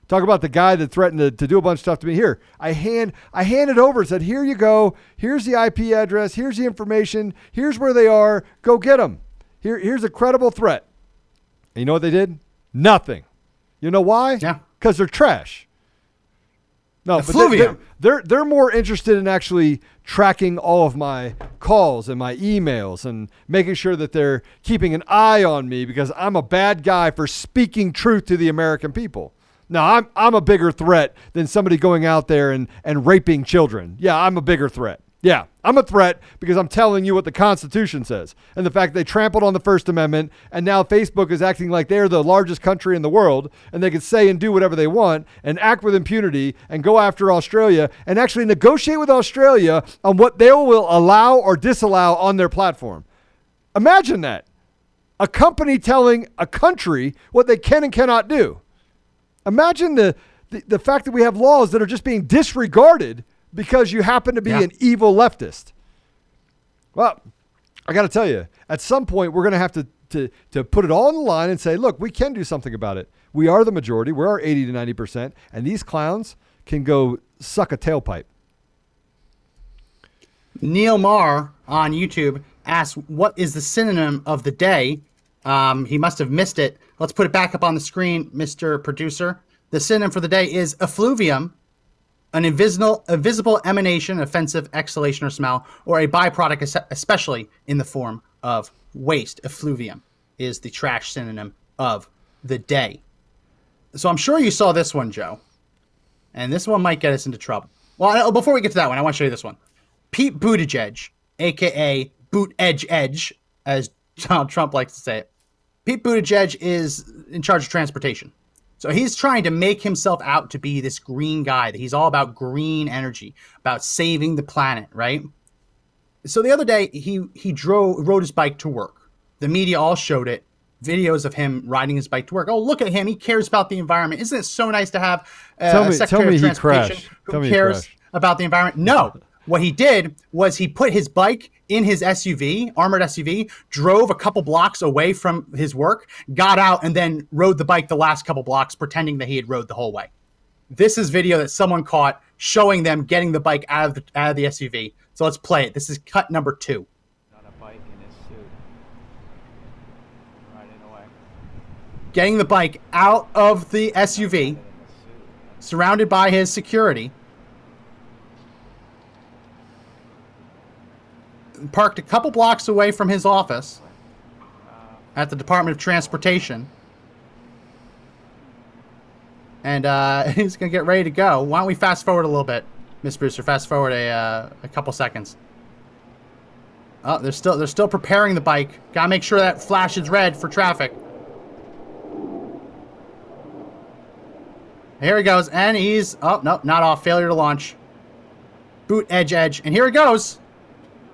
Talk about the guy that threatened to, to do a bunch of stuff to me. Here, I hand I handed over and said, "Here you go. Here's the IP address. Here's the information. Here's where they are. Go get them. Here, here's a credible threat." And you know what they did? Nothing. You know why? Yeah. Because they're trash. No, but they're, Effluvium. they're, they're they're more interested in actually tracking all of my calls and my emails and making sure that they're keeping an eye on me because I'm a bad guy for speaking truth to the American people. No, I'm I'm a bigger threat than somebody going out there and, and raping children. Yeah, I'm a bigger threat. Yeah, I'm a threat because I'm telling you what the Constitution says. And the fact they trampled on the First Amendment and now Facebook is acting like they're the largest country in the world and they can say and do whatever they want and act with impunity and go after Australia and actually negotiate with Australia on what they will allow or disallow on their platform. Imagine that. A company telling a country what they can and cannot do. Imagine the, the, the fact that we have laws that are just being disregarded because you happen to be Yeah. an evil leftist. Well, I got to tell you, at some point, we're going to have to, to, to put it all on the line and say, look, we can do something about it. We are the majority. We're our 80 to 90%. And these clowns can go suck a tailpipe. Neil Marr on YouTube asks, "What is the synonym of the day?" Um, he must have missed it. Let's put it back up on the screen, Mister Producer. The synonym for the day is effluvium, an invisible, invisible emanation, offensive exhalation or smell, or a byproduct, especially in the form of waste. Effluvium is the trash synonym of the day. So I'm sure you saw this one, Joe. And this one might get us into trouble. Well, before we get to that one, I want to show you this one. Pete Buttigieg, aka Boot Edge Edge, as Donald Trump likes to say it. Pete Buttigieg is in charge of transportation. So he's trying to make himself out to be this green guy, that he's all about green energy, about saving the planet, right? So the other day he he drove rode his bike to work. The media all showed it, videos of him riding his bike to work. Oh, look at him! He cares about the environment. Isn't it so nice to have uh, Tell me- a Secretary tell me of Transportation crashed. who Tell me cares about the environment? No. What he did was he put his bike in his SUV, armored SUV, drove a couple blocks away from his work, got out, and then rode the bike the last couple blocks, pretending that he had rode the whole way. This is video that someone caught showing them getting the bike out of the, out of the SUV. So let's play it. This is cut number two. on a bike in his suit. Riding away. Getting the bike out of the SUV, In the suit. surrounded by his security. Parked a couple blocks away from his office at the Department of Transportation. And uh, he's going to get ready to go. Why don't we fast forward a little bit, Miss Brewster? Fast forward a, uh, a couple seconds. Oh, they're still they're still preparing the bike. Gotta make sure that flash is red for traffic. Here he goes, and he's oh no, not off. Failure to launch. Boot edge edge, and here he goes.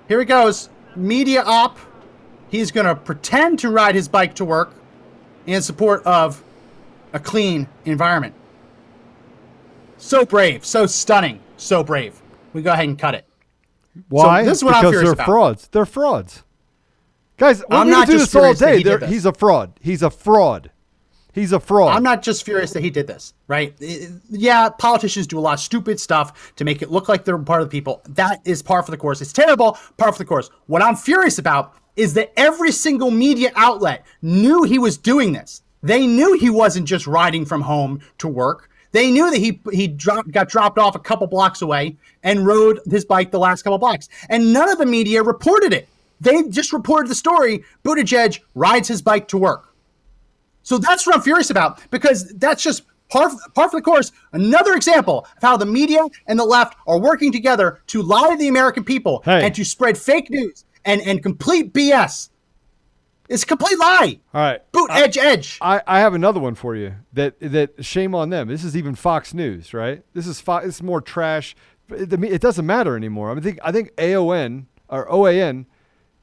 Here he goes. Media op. He's gonna pretend to ride his bike to work in support of a clean environment. So brave, so stunning, so brave. We go ahead and cut it. Why? this is what I'm because curious they're about. frauds. They're frauds. Guys, I'm not do this all day. he did They're- this. He's a fraud. He's a fraud. He's a fraud. I'm not just furious that he did this, right? Yeah, politicians do a lot of stupid stuff to make it look like they're part of the people. That is par for the course. It's terrible, par for the course. What I'm furious about is that every single media outlet knew he was doing this. They knew he wasn't just riding from home to work. They knew that he he dropped, got dropped off a couple blocks away and rode his bike the last couple blocks. And none of the media reported it. They just reported the story. Buttigieg rides his bike to work. So that's what I'm furious about because that's just par, par for the course. Another example of how the media and the left are working together to lie to the American people Hey. and to spread fake news and, and complete BS. It's a complete lie. all right. Boot edge edge. I, I have another one for you. That that shame on them. This is even Fox News, right? This is Fox. It's more trash. It, it doesn't matter anymore. I mean, think I think AON or OAN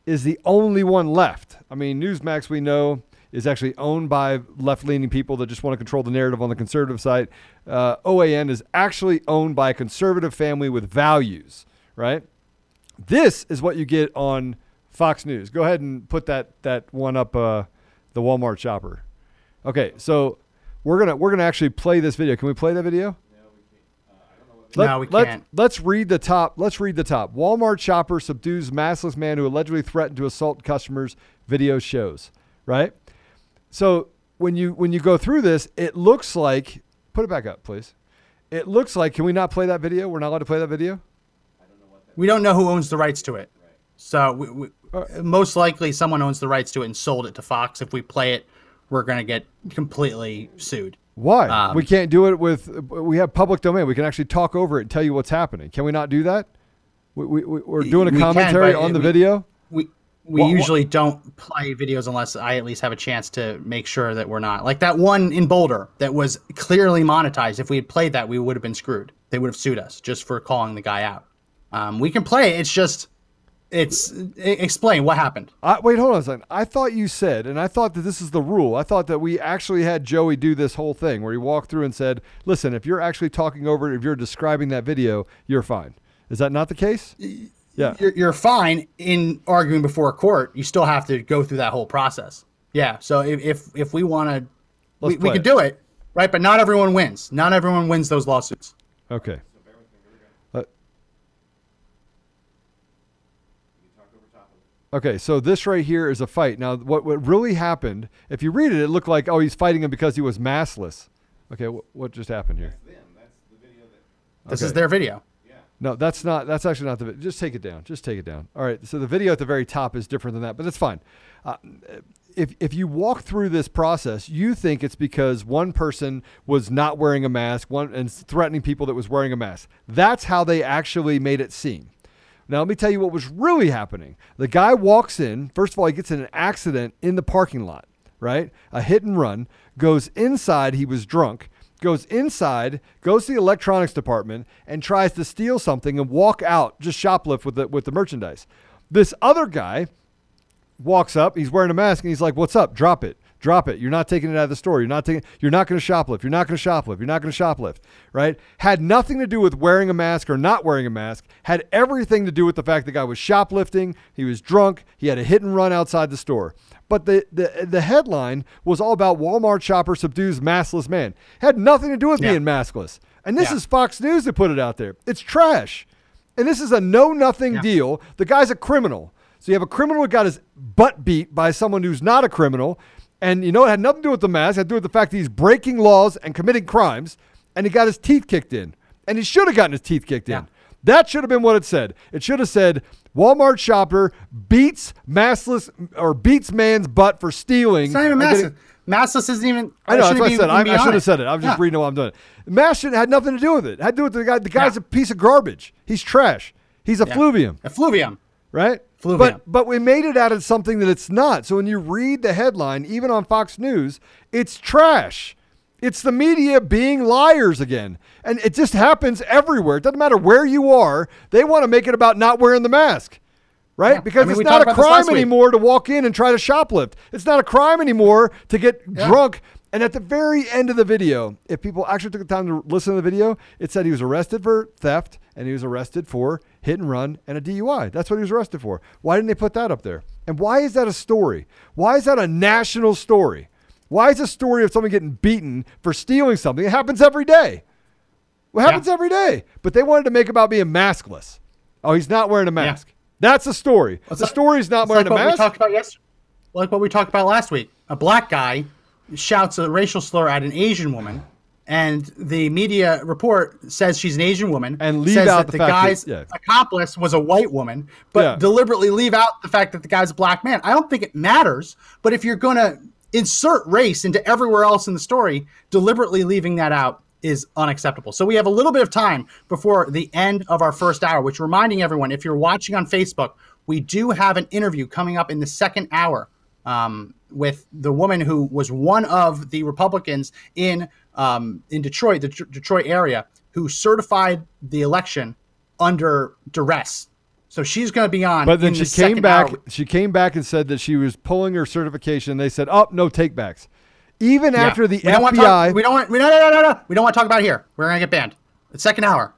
is the only one left. I mean, Newsmax we know is actually owned by left-leaning people that just want to control the narrative on the conservative side. Uh, OAN is actually owned by a conservative family with values, right? This is what you get on Fox News. Go ahead and put that that one up, uh, the Walmart shopper. Okay, so we're gonna we're gonna actually play this video. Can we play that video? No, we let- can't. Let's read the top. Let's read the top. Walmart shopper subdues maskless man who allegedly threatened to assault customers. Video shows. Right. So when you when you go through this, it looks like. Put it back up, please. It looks like. Can we not play that video? We're not allowed to play that video. We don't know who owns the rights to it. So we, we, most likely someone owns the rights to it and sold it to Fox. If we play it, we're going to get completely sued. Why? Um, we can't do it with. We have public domain. We can actually talk over it and tell you what's happening. Can we not do that? We, we, we- we're doing a can, commentary but on the video. We we Wha- wha- usually don't play videos unless I at least have a chance to make sure that we're not. Like that one in Boulder that was clearly monetized. If we had played that, we would have been screwed. They would have sued us just for calling the guy out. Um, we can play it. It's just, it's explain what happened. I, wait, hold on a second. I thought you said, and I thought that this is the rule. I thought that we actually had Joey do this whole thing where he walked through and said, "Listen, if you're actually talking over it, if you're describing that video, you're fine." Is that not the case? Yeah. You're, you're fine in arguing before a court. You still have to go through that whole process. Yeah. So if if, if we want to, we, we could do it, right? But not everyone wins. Not everyone wins those lawsuits. Okay. Uh, Okay, so this right here is a fight. Now, what what really happened? If you read it, it looked like oh he's fighting him because he was massless. Okay, what, what just happened here? This Okay. is their video. No, that's not. That's actually not the. Just take it down. Just take it down. All right. So the video at the very top is different than that, but that's fine. Uh, if if you walk through this process, you think it's because one person was not wearing a mask, one and threatening people that was wearing a mask. That's how they actually made it seem. Now let me tell you what was really happening. The guy walks in. First of all, he gets in an accident in the parking lot. Right, a hit and run. Goes inside. He was drunk goes inside, goes to the electronics department, and tries to steal something and walk out, just shoplift with the with the merchandise. This other guy walks up, he's wearing a mask, and he's like, "What's up? Drop it." Drop it. You're not taking it out of the store. You're not taking. You're not going to shoplift. You're not going to shoplift. You're not going to shoplift. Right? Had nothing to do with wearing a mask or not wearing a mask. Had everything to do with the fact the guy was shoplifting. He was drunk. He had a hit and run outside the store. But the, the the headline was all about Walmart shopper subdues maskless man. Had nothing to do with Yeah. being maskless. And this Yeah. is Fox News that put it out there. It's trash. And this is a no nothing Yeah. deal. The guy's a criminal. So you have a criminal who got his butt beat by someone who's not a criminal. And you know, it had nothing to do with the mask. It had to do with the fact that he's breaking laws and committing crimes. And he got his teeth kicked in. And he should have gotten his teeth kicked Yeah. in. That should have been what it said. It should have said Walmart shopper beats maskless or beats man's butt for stealing. It's not even and getting-. Maskless isn't even. I know that's what I said. I, I should have said it. I'm just Yeah. reading what I'm doing. Mask shit had nothing to do with it. it. Had to do with the guy. The guy's Yeah. a piece of garbage. He's trash. He's effluvium. Effluvium. right? Fluvium. But but we made it out of something that it's not. So when you read the headline, even on Fox News, it's trash. It's the media being liars again. And it just happens everywhere. It doesn't matter where you are. They want to make it about not wearing the mask. Right? Yeah. Because I mean, it's not a crime anymore to walk in and try to shoplift. It's not a crime anymore to get drunk. And at the very end of the video, if people actually took the time to listen to the video, it said he was arrested for theft and he was arrested for hit and run and a DUI. That's what he was arrested for. Why didn't they put that up there? And why is that a story? Why is that a national story? Why is a story of someone getting beaten for stealing something? It happens every day. It happens Yeah. every day. But they wanted to make about being maskless. Oh, he's not wearing a mask. That's the story. The like- story's not wearing like a what we mask. talked about yesterday. Like what we talked about last week. A black guy shouts a racial slur at an Asian woman, and the media report says she's an Asian woman, And leave says out that the the, fact that- guy's yeah. accomplice was a white woman, but Yeah. deliberately leave out the fact that the guy's a black man. I don't think it matters, but if you're going to insert race into everywhere else in the story, deliberately leaving that out is unacceptable. So we have a little bit of time before the end of our first hour, which reminding everyone, if you're watching on Facebook, we do have an interview coming up in the second hour um, with the woman who was one of the Republicans in um, in Detroit, the D- Detroit area, who certified the election under duress. So she's going to be on. But then she the came back. hour. She came back and said that she was pulling her certification. They said, "Oh, no takebacks." Even Yeah. after the we don't FBI, talk, we don't want we no no no no no we don't want to talk about it here. We're gonna get banned. The second hour,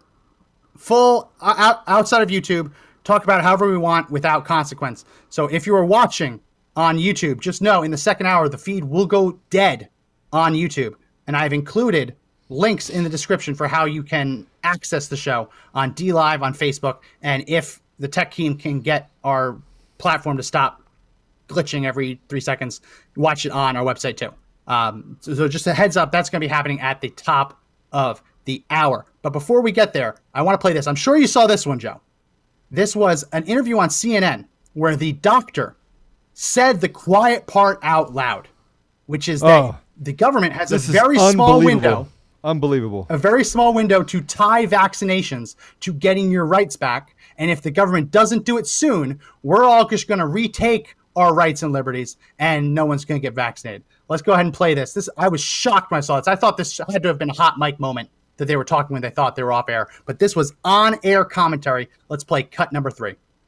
full uh, out, outside of YouTube. Talk about it however we want without consequence. So if you are watching on YouTube, just know in the second hour the feed will go dead on YouTube, and I've included links in the description for how you can access the show on DLive on Facebook, and if the tech team can get our platform to stop glitching every three seconds. Watch it on our website too. Um, so, so just a heads up, that's going to be happening at the top of the hour. But before we get there, I want to play this. I'm sure you saw this one, Joe. This was an interview on CNN where the doctor said the quiet part out loud, which is that Oh. the government has a very small window Unbelievable. a very small window to tie vaccinations to getting your rights back. And if the government doesn't do it soon, we're all just going to retake our rights and liberties, and no one's going to get vaccinated. Let's go ahead and play this. This I was shocked when I saw this. I thought this had to have been a hot mic moment that they were talking when they thought they were off air, but this was on air commentary. Let's play cut number three.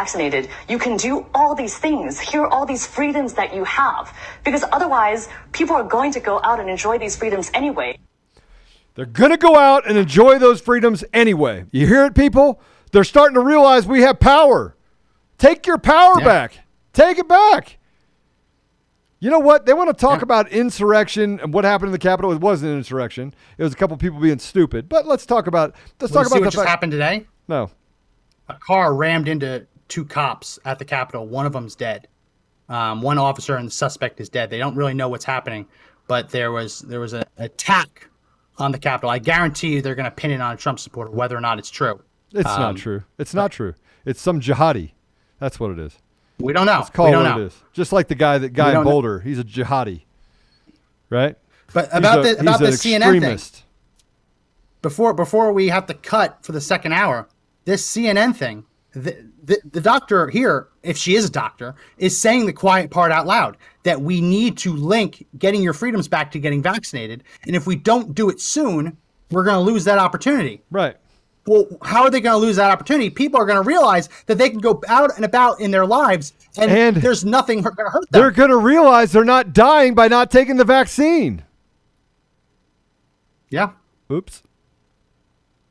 vaccinated, vaccinated, you can do all these things. Here are all these freedoms that you have. Because otherwise, people are going to go out and enjoy these freedoms anyway. They're going to go out and enjoy those freedoms anyway. You hear it, people? They're starting to realize we have power. Take your power Yeah. back. Take it back. You know what? They want to talk Yeah. about insurrection and what happened in the Capitol. It wasn't an insurrection. It was a couple people being stupid. But let's talk about let's Wanna talk see about what the just fact. happened today. No, a car rammed into two cops at the Capitol. One of them's dead. Um, one officer and the suspect is dead. They don't really know what's happening, but there was there was an attack on the Capitol. I guarantee you they're going to pin it on a Trump supporter, whether or not it's true. it's Um, not true. It's not true. It's some jihadi. That's what it is. We don't know. Let's call we it don't what know. it is. Just like the guy that guy in don't know. Boulder. He's a jihadi, right? But about the about the CNN thing. before before we have to cut for the second hour, this CNN thing, the, the the doctor here, if she is a doctor, is saying the quiet part out loud that we need to link getting your freedoms back to getting vaccinated, and if we don't do it soon, we're going to lose that opportunity. Right. Well, how are they going to lose that opportunity? People are going to realize that they can go out and about in their lives, and, And there's nothing going to hurt them. They're going to realize they're not dying by not taking the vaccine. yeah. Oops.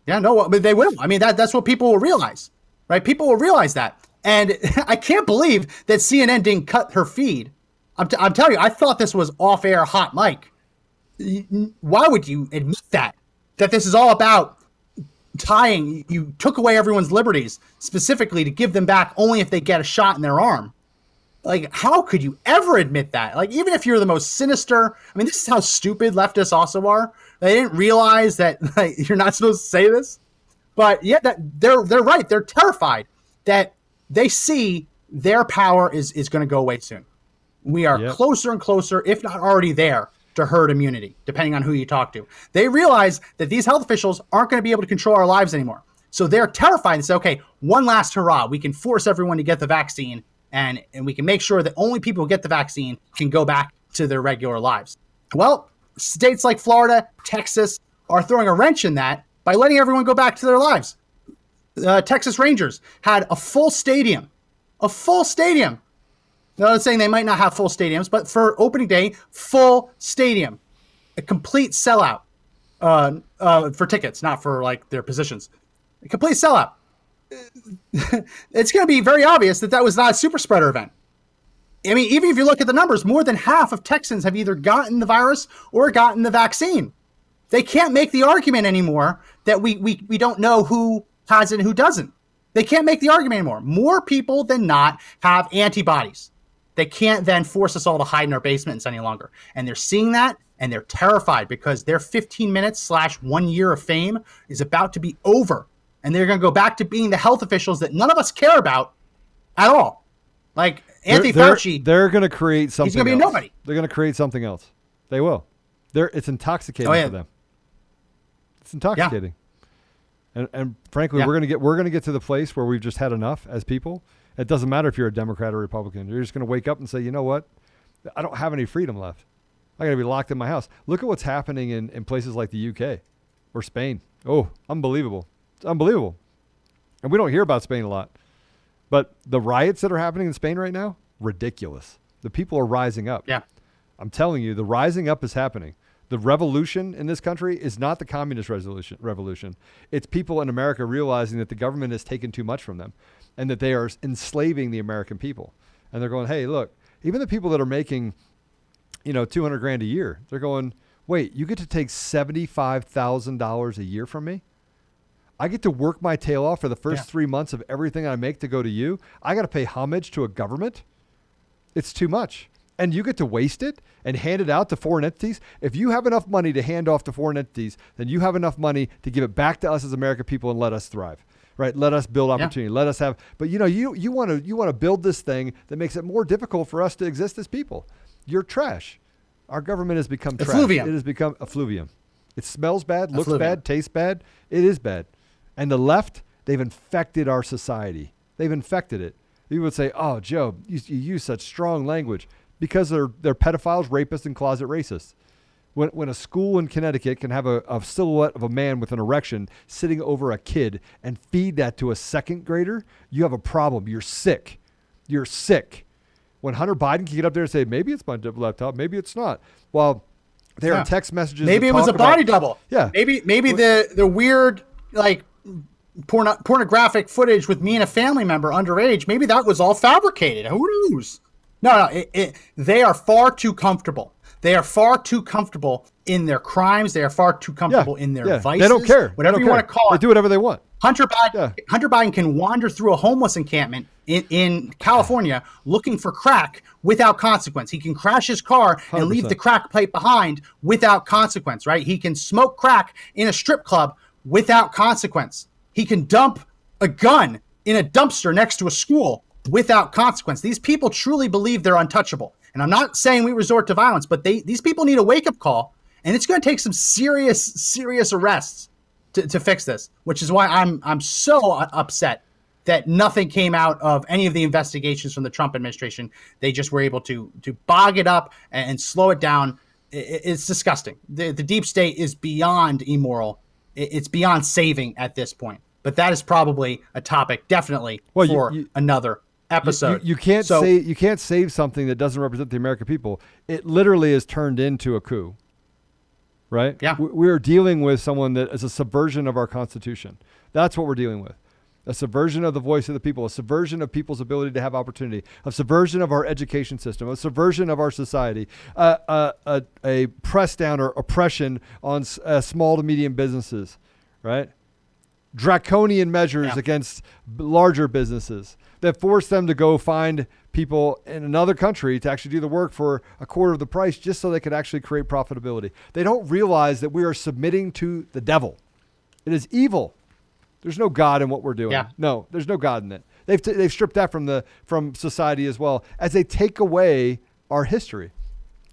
Yeah, no, but they will. I mean, that that's what people will realize, right? People will realize that. And I can't believe that CNN didn't cut her feed. I'm, t- I'm telling you, I thought this was off air hot mic. Why would you admit that? That this is all about tying, you took away everyone's liberties specifically to give them back only if they get a shot in their arm. Like, how could you ever admit that? Like, even if you're the most sinister, I mean, this is how stupid leftists also are. They didn't realize that like, you're not supposed to say this. But yeah, that they're they're right. They're terrified that they see their power is is going to go away soon. We are Yep. closer and closer, if not already there, to herd immunity, depending on who you talk to. They realize that these health officials aren't going to be able to control our lives anymore. So they're terrified and say, okay, one last hurrah. We can force everyone to get the vaccine and, and we can make sure that only people who get the vaccine can go back to their regular lives. Well, states like Florida, Texas are throwing a wrench in that by letting everyone go back to their lives. Uh, Texas Rangers had a full stadium, a full stadium. Now, I'm saying they might not have full stadiums, but for opening day, full stadium, a complete sellout uh, uh, for tickets, not for like their positions. A complete sellout. it's going to be very obvious that that was not a super spreader event. I mean, even if you look at the numbers, more than half of Texans have either gotten the virus or gotten the vaccine. They can't make the argument anymore that we, we, we don't know who has it and who doesn't. They can't make the argument anymore. More people than not have antibodies. They can't then force us all to hide in our basements any longer. And they're seeing that and they're terrified because their 15 minutes slash one year of fame is about to be over. And they're going to go back to being the health officials that none of us care about at all. Like Anthony they're, Fauci. They're, going to create something. He's gonna be nobody. They're going to create something else. They will. They're. It's intoxicating Oh, yeah. for them. It's intoxicating. And and frankly, Yeah. we're gonna get we're gonna get to the place where we've just had enough as people. It doesn't matter if you're a Democrat or Republican. You're just gonna wake up and say, you know what? I don't have any freedom left. I gotta be locked in my house. Look at what's happening in, in places like the UK or Spain. Oh, unbelievable. It's unbelievable. And we don't hear about Spain a lot. But the riots that are happening in Spain right now, ridiculous. The people are rising up. yeah. I'm telling you, the rising up is happening. The revolution in this country is not the communist resolution, revolution. It's people in America realizing that the government has taken too much from them and that they are enslaving the American people. And they're going, hey, look, even the people that are making, you know, 200 grand a year, they're going, wait, you get to take $75,000 a year from me? I get to work my tail off for the first Yeah. three months of everything I make to go to you. I got to pay homage to a government. It's too much. And you get to waste it and hand it out to foreign entities. If you have enough money to hand off to foreign entities, then you have enough money to give it back to us as American people and let us thrive. Right? Let us build opportunity. Let us have but you know, you you want to you want to build this thing that makes it more difficult for us to exist as people. You're trash. Our government has become trash. Effluvium. It has become effluvium. It smells bad, looks Effluvium. bad, tastes bad. It is bad. And the left, they've infected our society. They've infected it. People would say, "Oh, Joe, you, you use such strong language because they're they're pedophiles, rapists, and closet racists." When, when a school in Connecticut can have a, a silhouette of a man with an erection sitting over a kid and feed that to a second grader, you have a problem. You're sick. You're sick. When Hunter Biden can get up there and say, maybe it's my laptop, maybe it's not. Well, there Yeah. are text messages. Maybe it was a talk about- body double. Yeah. Maybe maybe the the weird like porno, pornographic footage with me and a family member underage. Maybe that was all fabricated. Who knows? No, no. It, it, they are far too comfortable. They are far too comfortable in their crimes. They are far too comfortable in their yeah. vices. They don't care. Whatever don't you care. want to call They it. do whatever they want. Hunter Biden, Hunter Biden can wander through a homeless encampment in, in California looking for crack without consequence. He can crash his car and leave the crack plate behind without consequence, right? He can smoke crack in a strip club without consequence. He can dump a gun in a dumpster next to a school without consequence. These people truly believe they're untouchable. And I'm not saying we resort to violence, but they these people need a wake-up call, and it's going to take some serious serious arrests to, to fix this, which is why I'm I'm so upset that nothing came out of any of the investigations from the Trump administration. They just were able to to bog it up and, and slow it down. It's disgusting. The the deep state is beyond immoral. It's beyond saving at this point. But that is probably a topic definitely Well, for you- another You- episode. You, you can't So- say you can't save something that doesn't represent the American people. It literally is turned into a coup. Right? Yeah. We, we are dealing with someone that is a subversion of our Constitution. That's what we're dealing with. A subversion of the voice of the people, a subversion of people's ability to have opportunity, a subversion of our education system, a subversion of our society, uh, uh, a, a press down or oppression on uh, small to medium businesses, right? draconian measures against larger businesses that force them to go find people in another country to actually do the work for a quarter of the price just so they could actually create profitability. They don't realize that we are submitting to the devil. It is evil. There's no God in what we're doing. Yeah. No, there's no God in it. They've, t- they've stripped that from the from society as well as they take away our history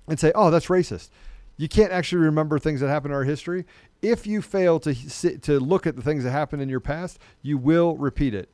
and say, "Oh, that's racist." You can't actually remember things that happened in our history. If you fail to sit, to look at the things that happened in your past, you will repeat it.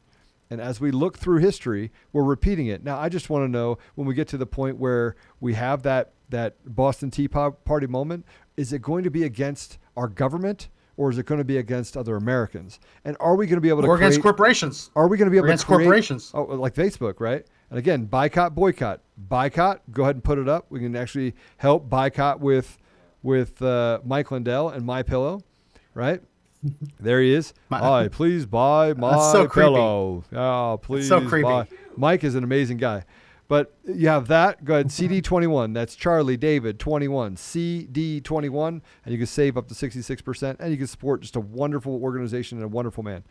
And as we look through history, we're repeating it. Now, I just want to know when we get to the point where we have that that Boston Tea Party moment, is it going to be against our government or is it going to be against other Americans? And are we going to be able to Or against create- corporations. Are we going to be able against to create, corporations. Oh, like Facebook, right? And again, boycott, boycott, boycott. Go ahead and put it up. We can actually help boycott with with uh, Mike Lindell and My Pillow, right? There he is. Hi, please buy my so pillow. Oh, please. so creepy. buy- Mike is an amazing guy. But you have that. Go ahead. CD21. That's Charlie David 21. CD21. And you can save up to 66%. And you can support just a wonderful organization and a wonderful man.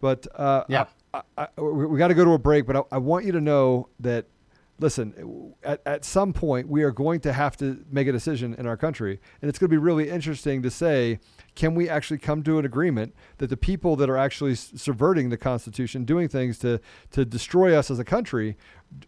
But uh, Yeah. I, I, we, we got to go to a break. But I, I want you to know that listen, at, at some point, we are going to have to make a decision in our country. And it's going to be really interesting to say, can we actually come to an agreement that the people that are actually subverting the Constitution, doing things to, to destroy us as a country,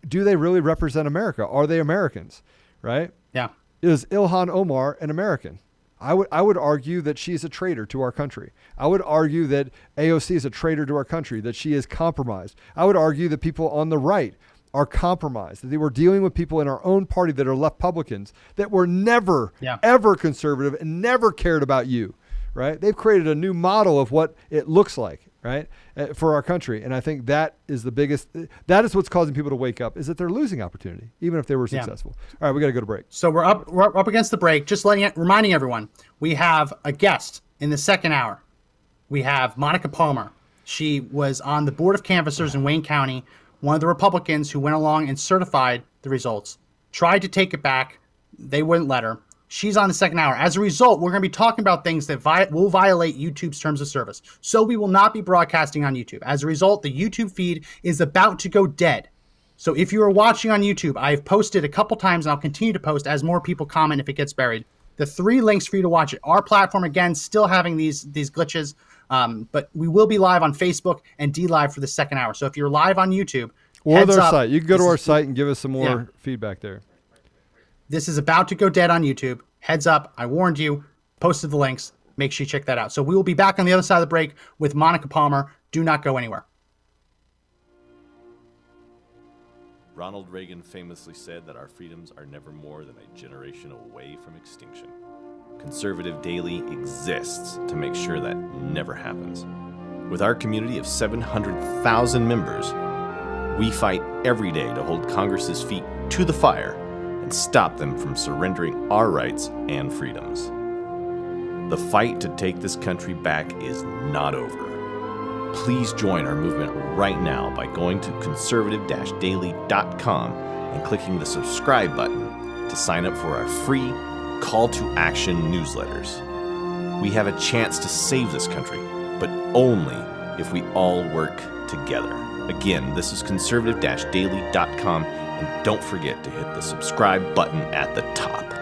do they really represent America? Are they Americans? Right? Yeah. Is Ilhan Omar an American? I would I would argue that she is a traitor to our country. I would argue that AOC is a traitor to our country, that she is compromised. I would argue that people on the right are compromised, that they were dealing with people in our own party that are left publicans that were never, Yeah. ever conservative and never cared about you, right? They've created a new model of what it looks like, right, uh, for our country. And I think that is the biggest, that is what's causing people to wake up, is that they're losing opportunity, even if they were Yeah. successful. All right, we got to go to break. So we're up we're up against the break. Just letting it, reminding everyone, we have a guest in the second hour. We have Monica Palmer. She was on the board of canvassers in Wayne County, one of the Republicans who went along and certified the results. Tried to take it back, they wouldn't let her. She's on the second hour. As a result, we're going to be talking about things that vi- will violate YouTube's terms of service. So we will not be broadcasting on YouTube. As a result, the YouTube feed is about to go dead. So if you are watching on YouTube, I've posted a couple times and I'll continue to post as more people comment if it gets buried. The three links for you to watch it. Our platform again still having these these glitches, um, but we will be live on Facebook and DLive for the second hour. So if you're live on YouTube, Or their up, site. You can go to our site and give us some more Yeah. feedback there. This is about to go dead on YouTube. Heads up, I warned you. Posted the links. Make sure you check that out. So we will be back on the other side of the break with Monica Palmer. Do not go anywhere. Ronald Reagan famously said that our freedoms are never more than a generation away from extinction. Conservative Daily exists to make sure that never happens. With our community of 700,000 members, we fight every day to hold Congress's feet to the fire and stop them from surrendering our rights and freedoms. The fight to take this country back is not over. Please join our movement right now by going to conservative daily.com and clicking the subscribe button to sign up for our free call to action newsletters. We have a chance to save this country, but only if we all work together. Again, this is conservative daily.com, and don't forget to hit the subscribe button at the top.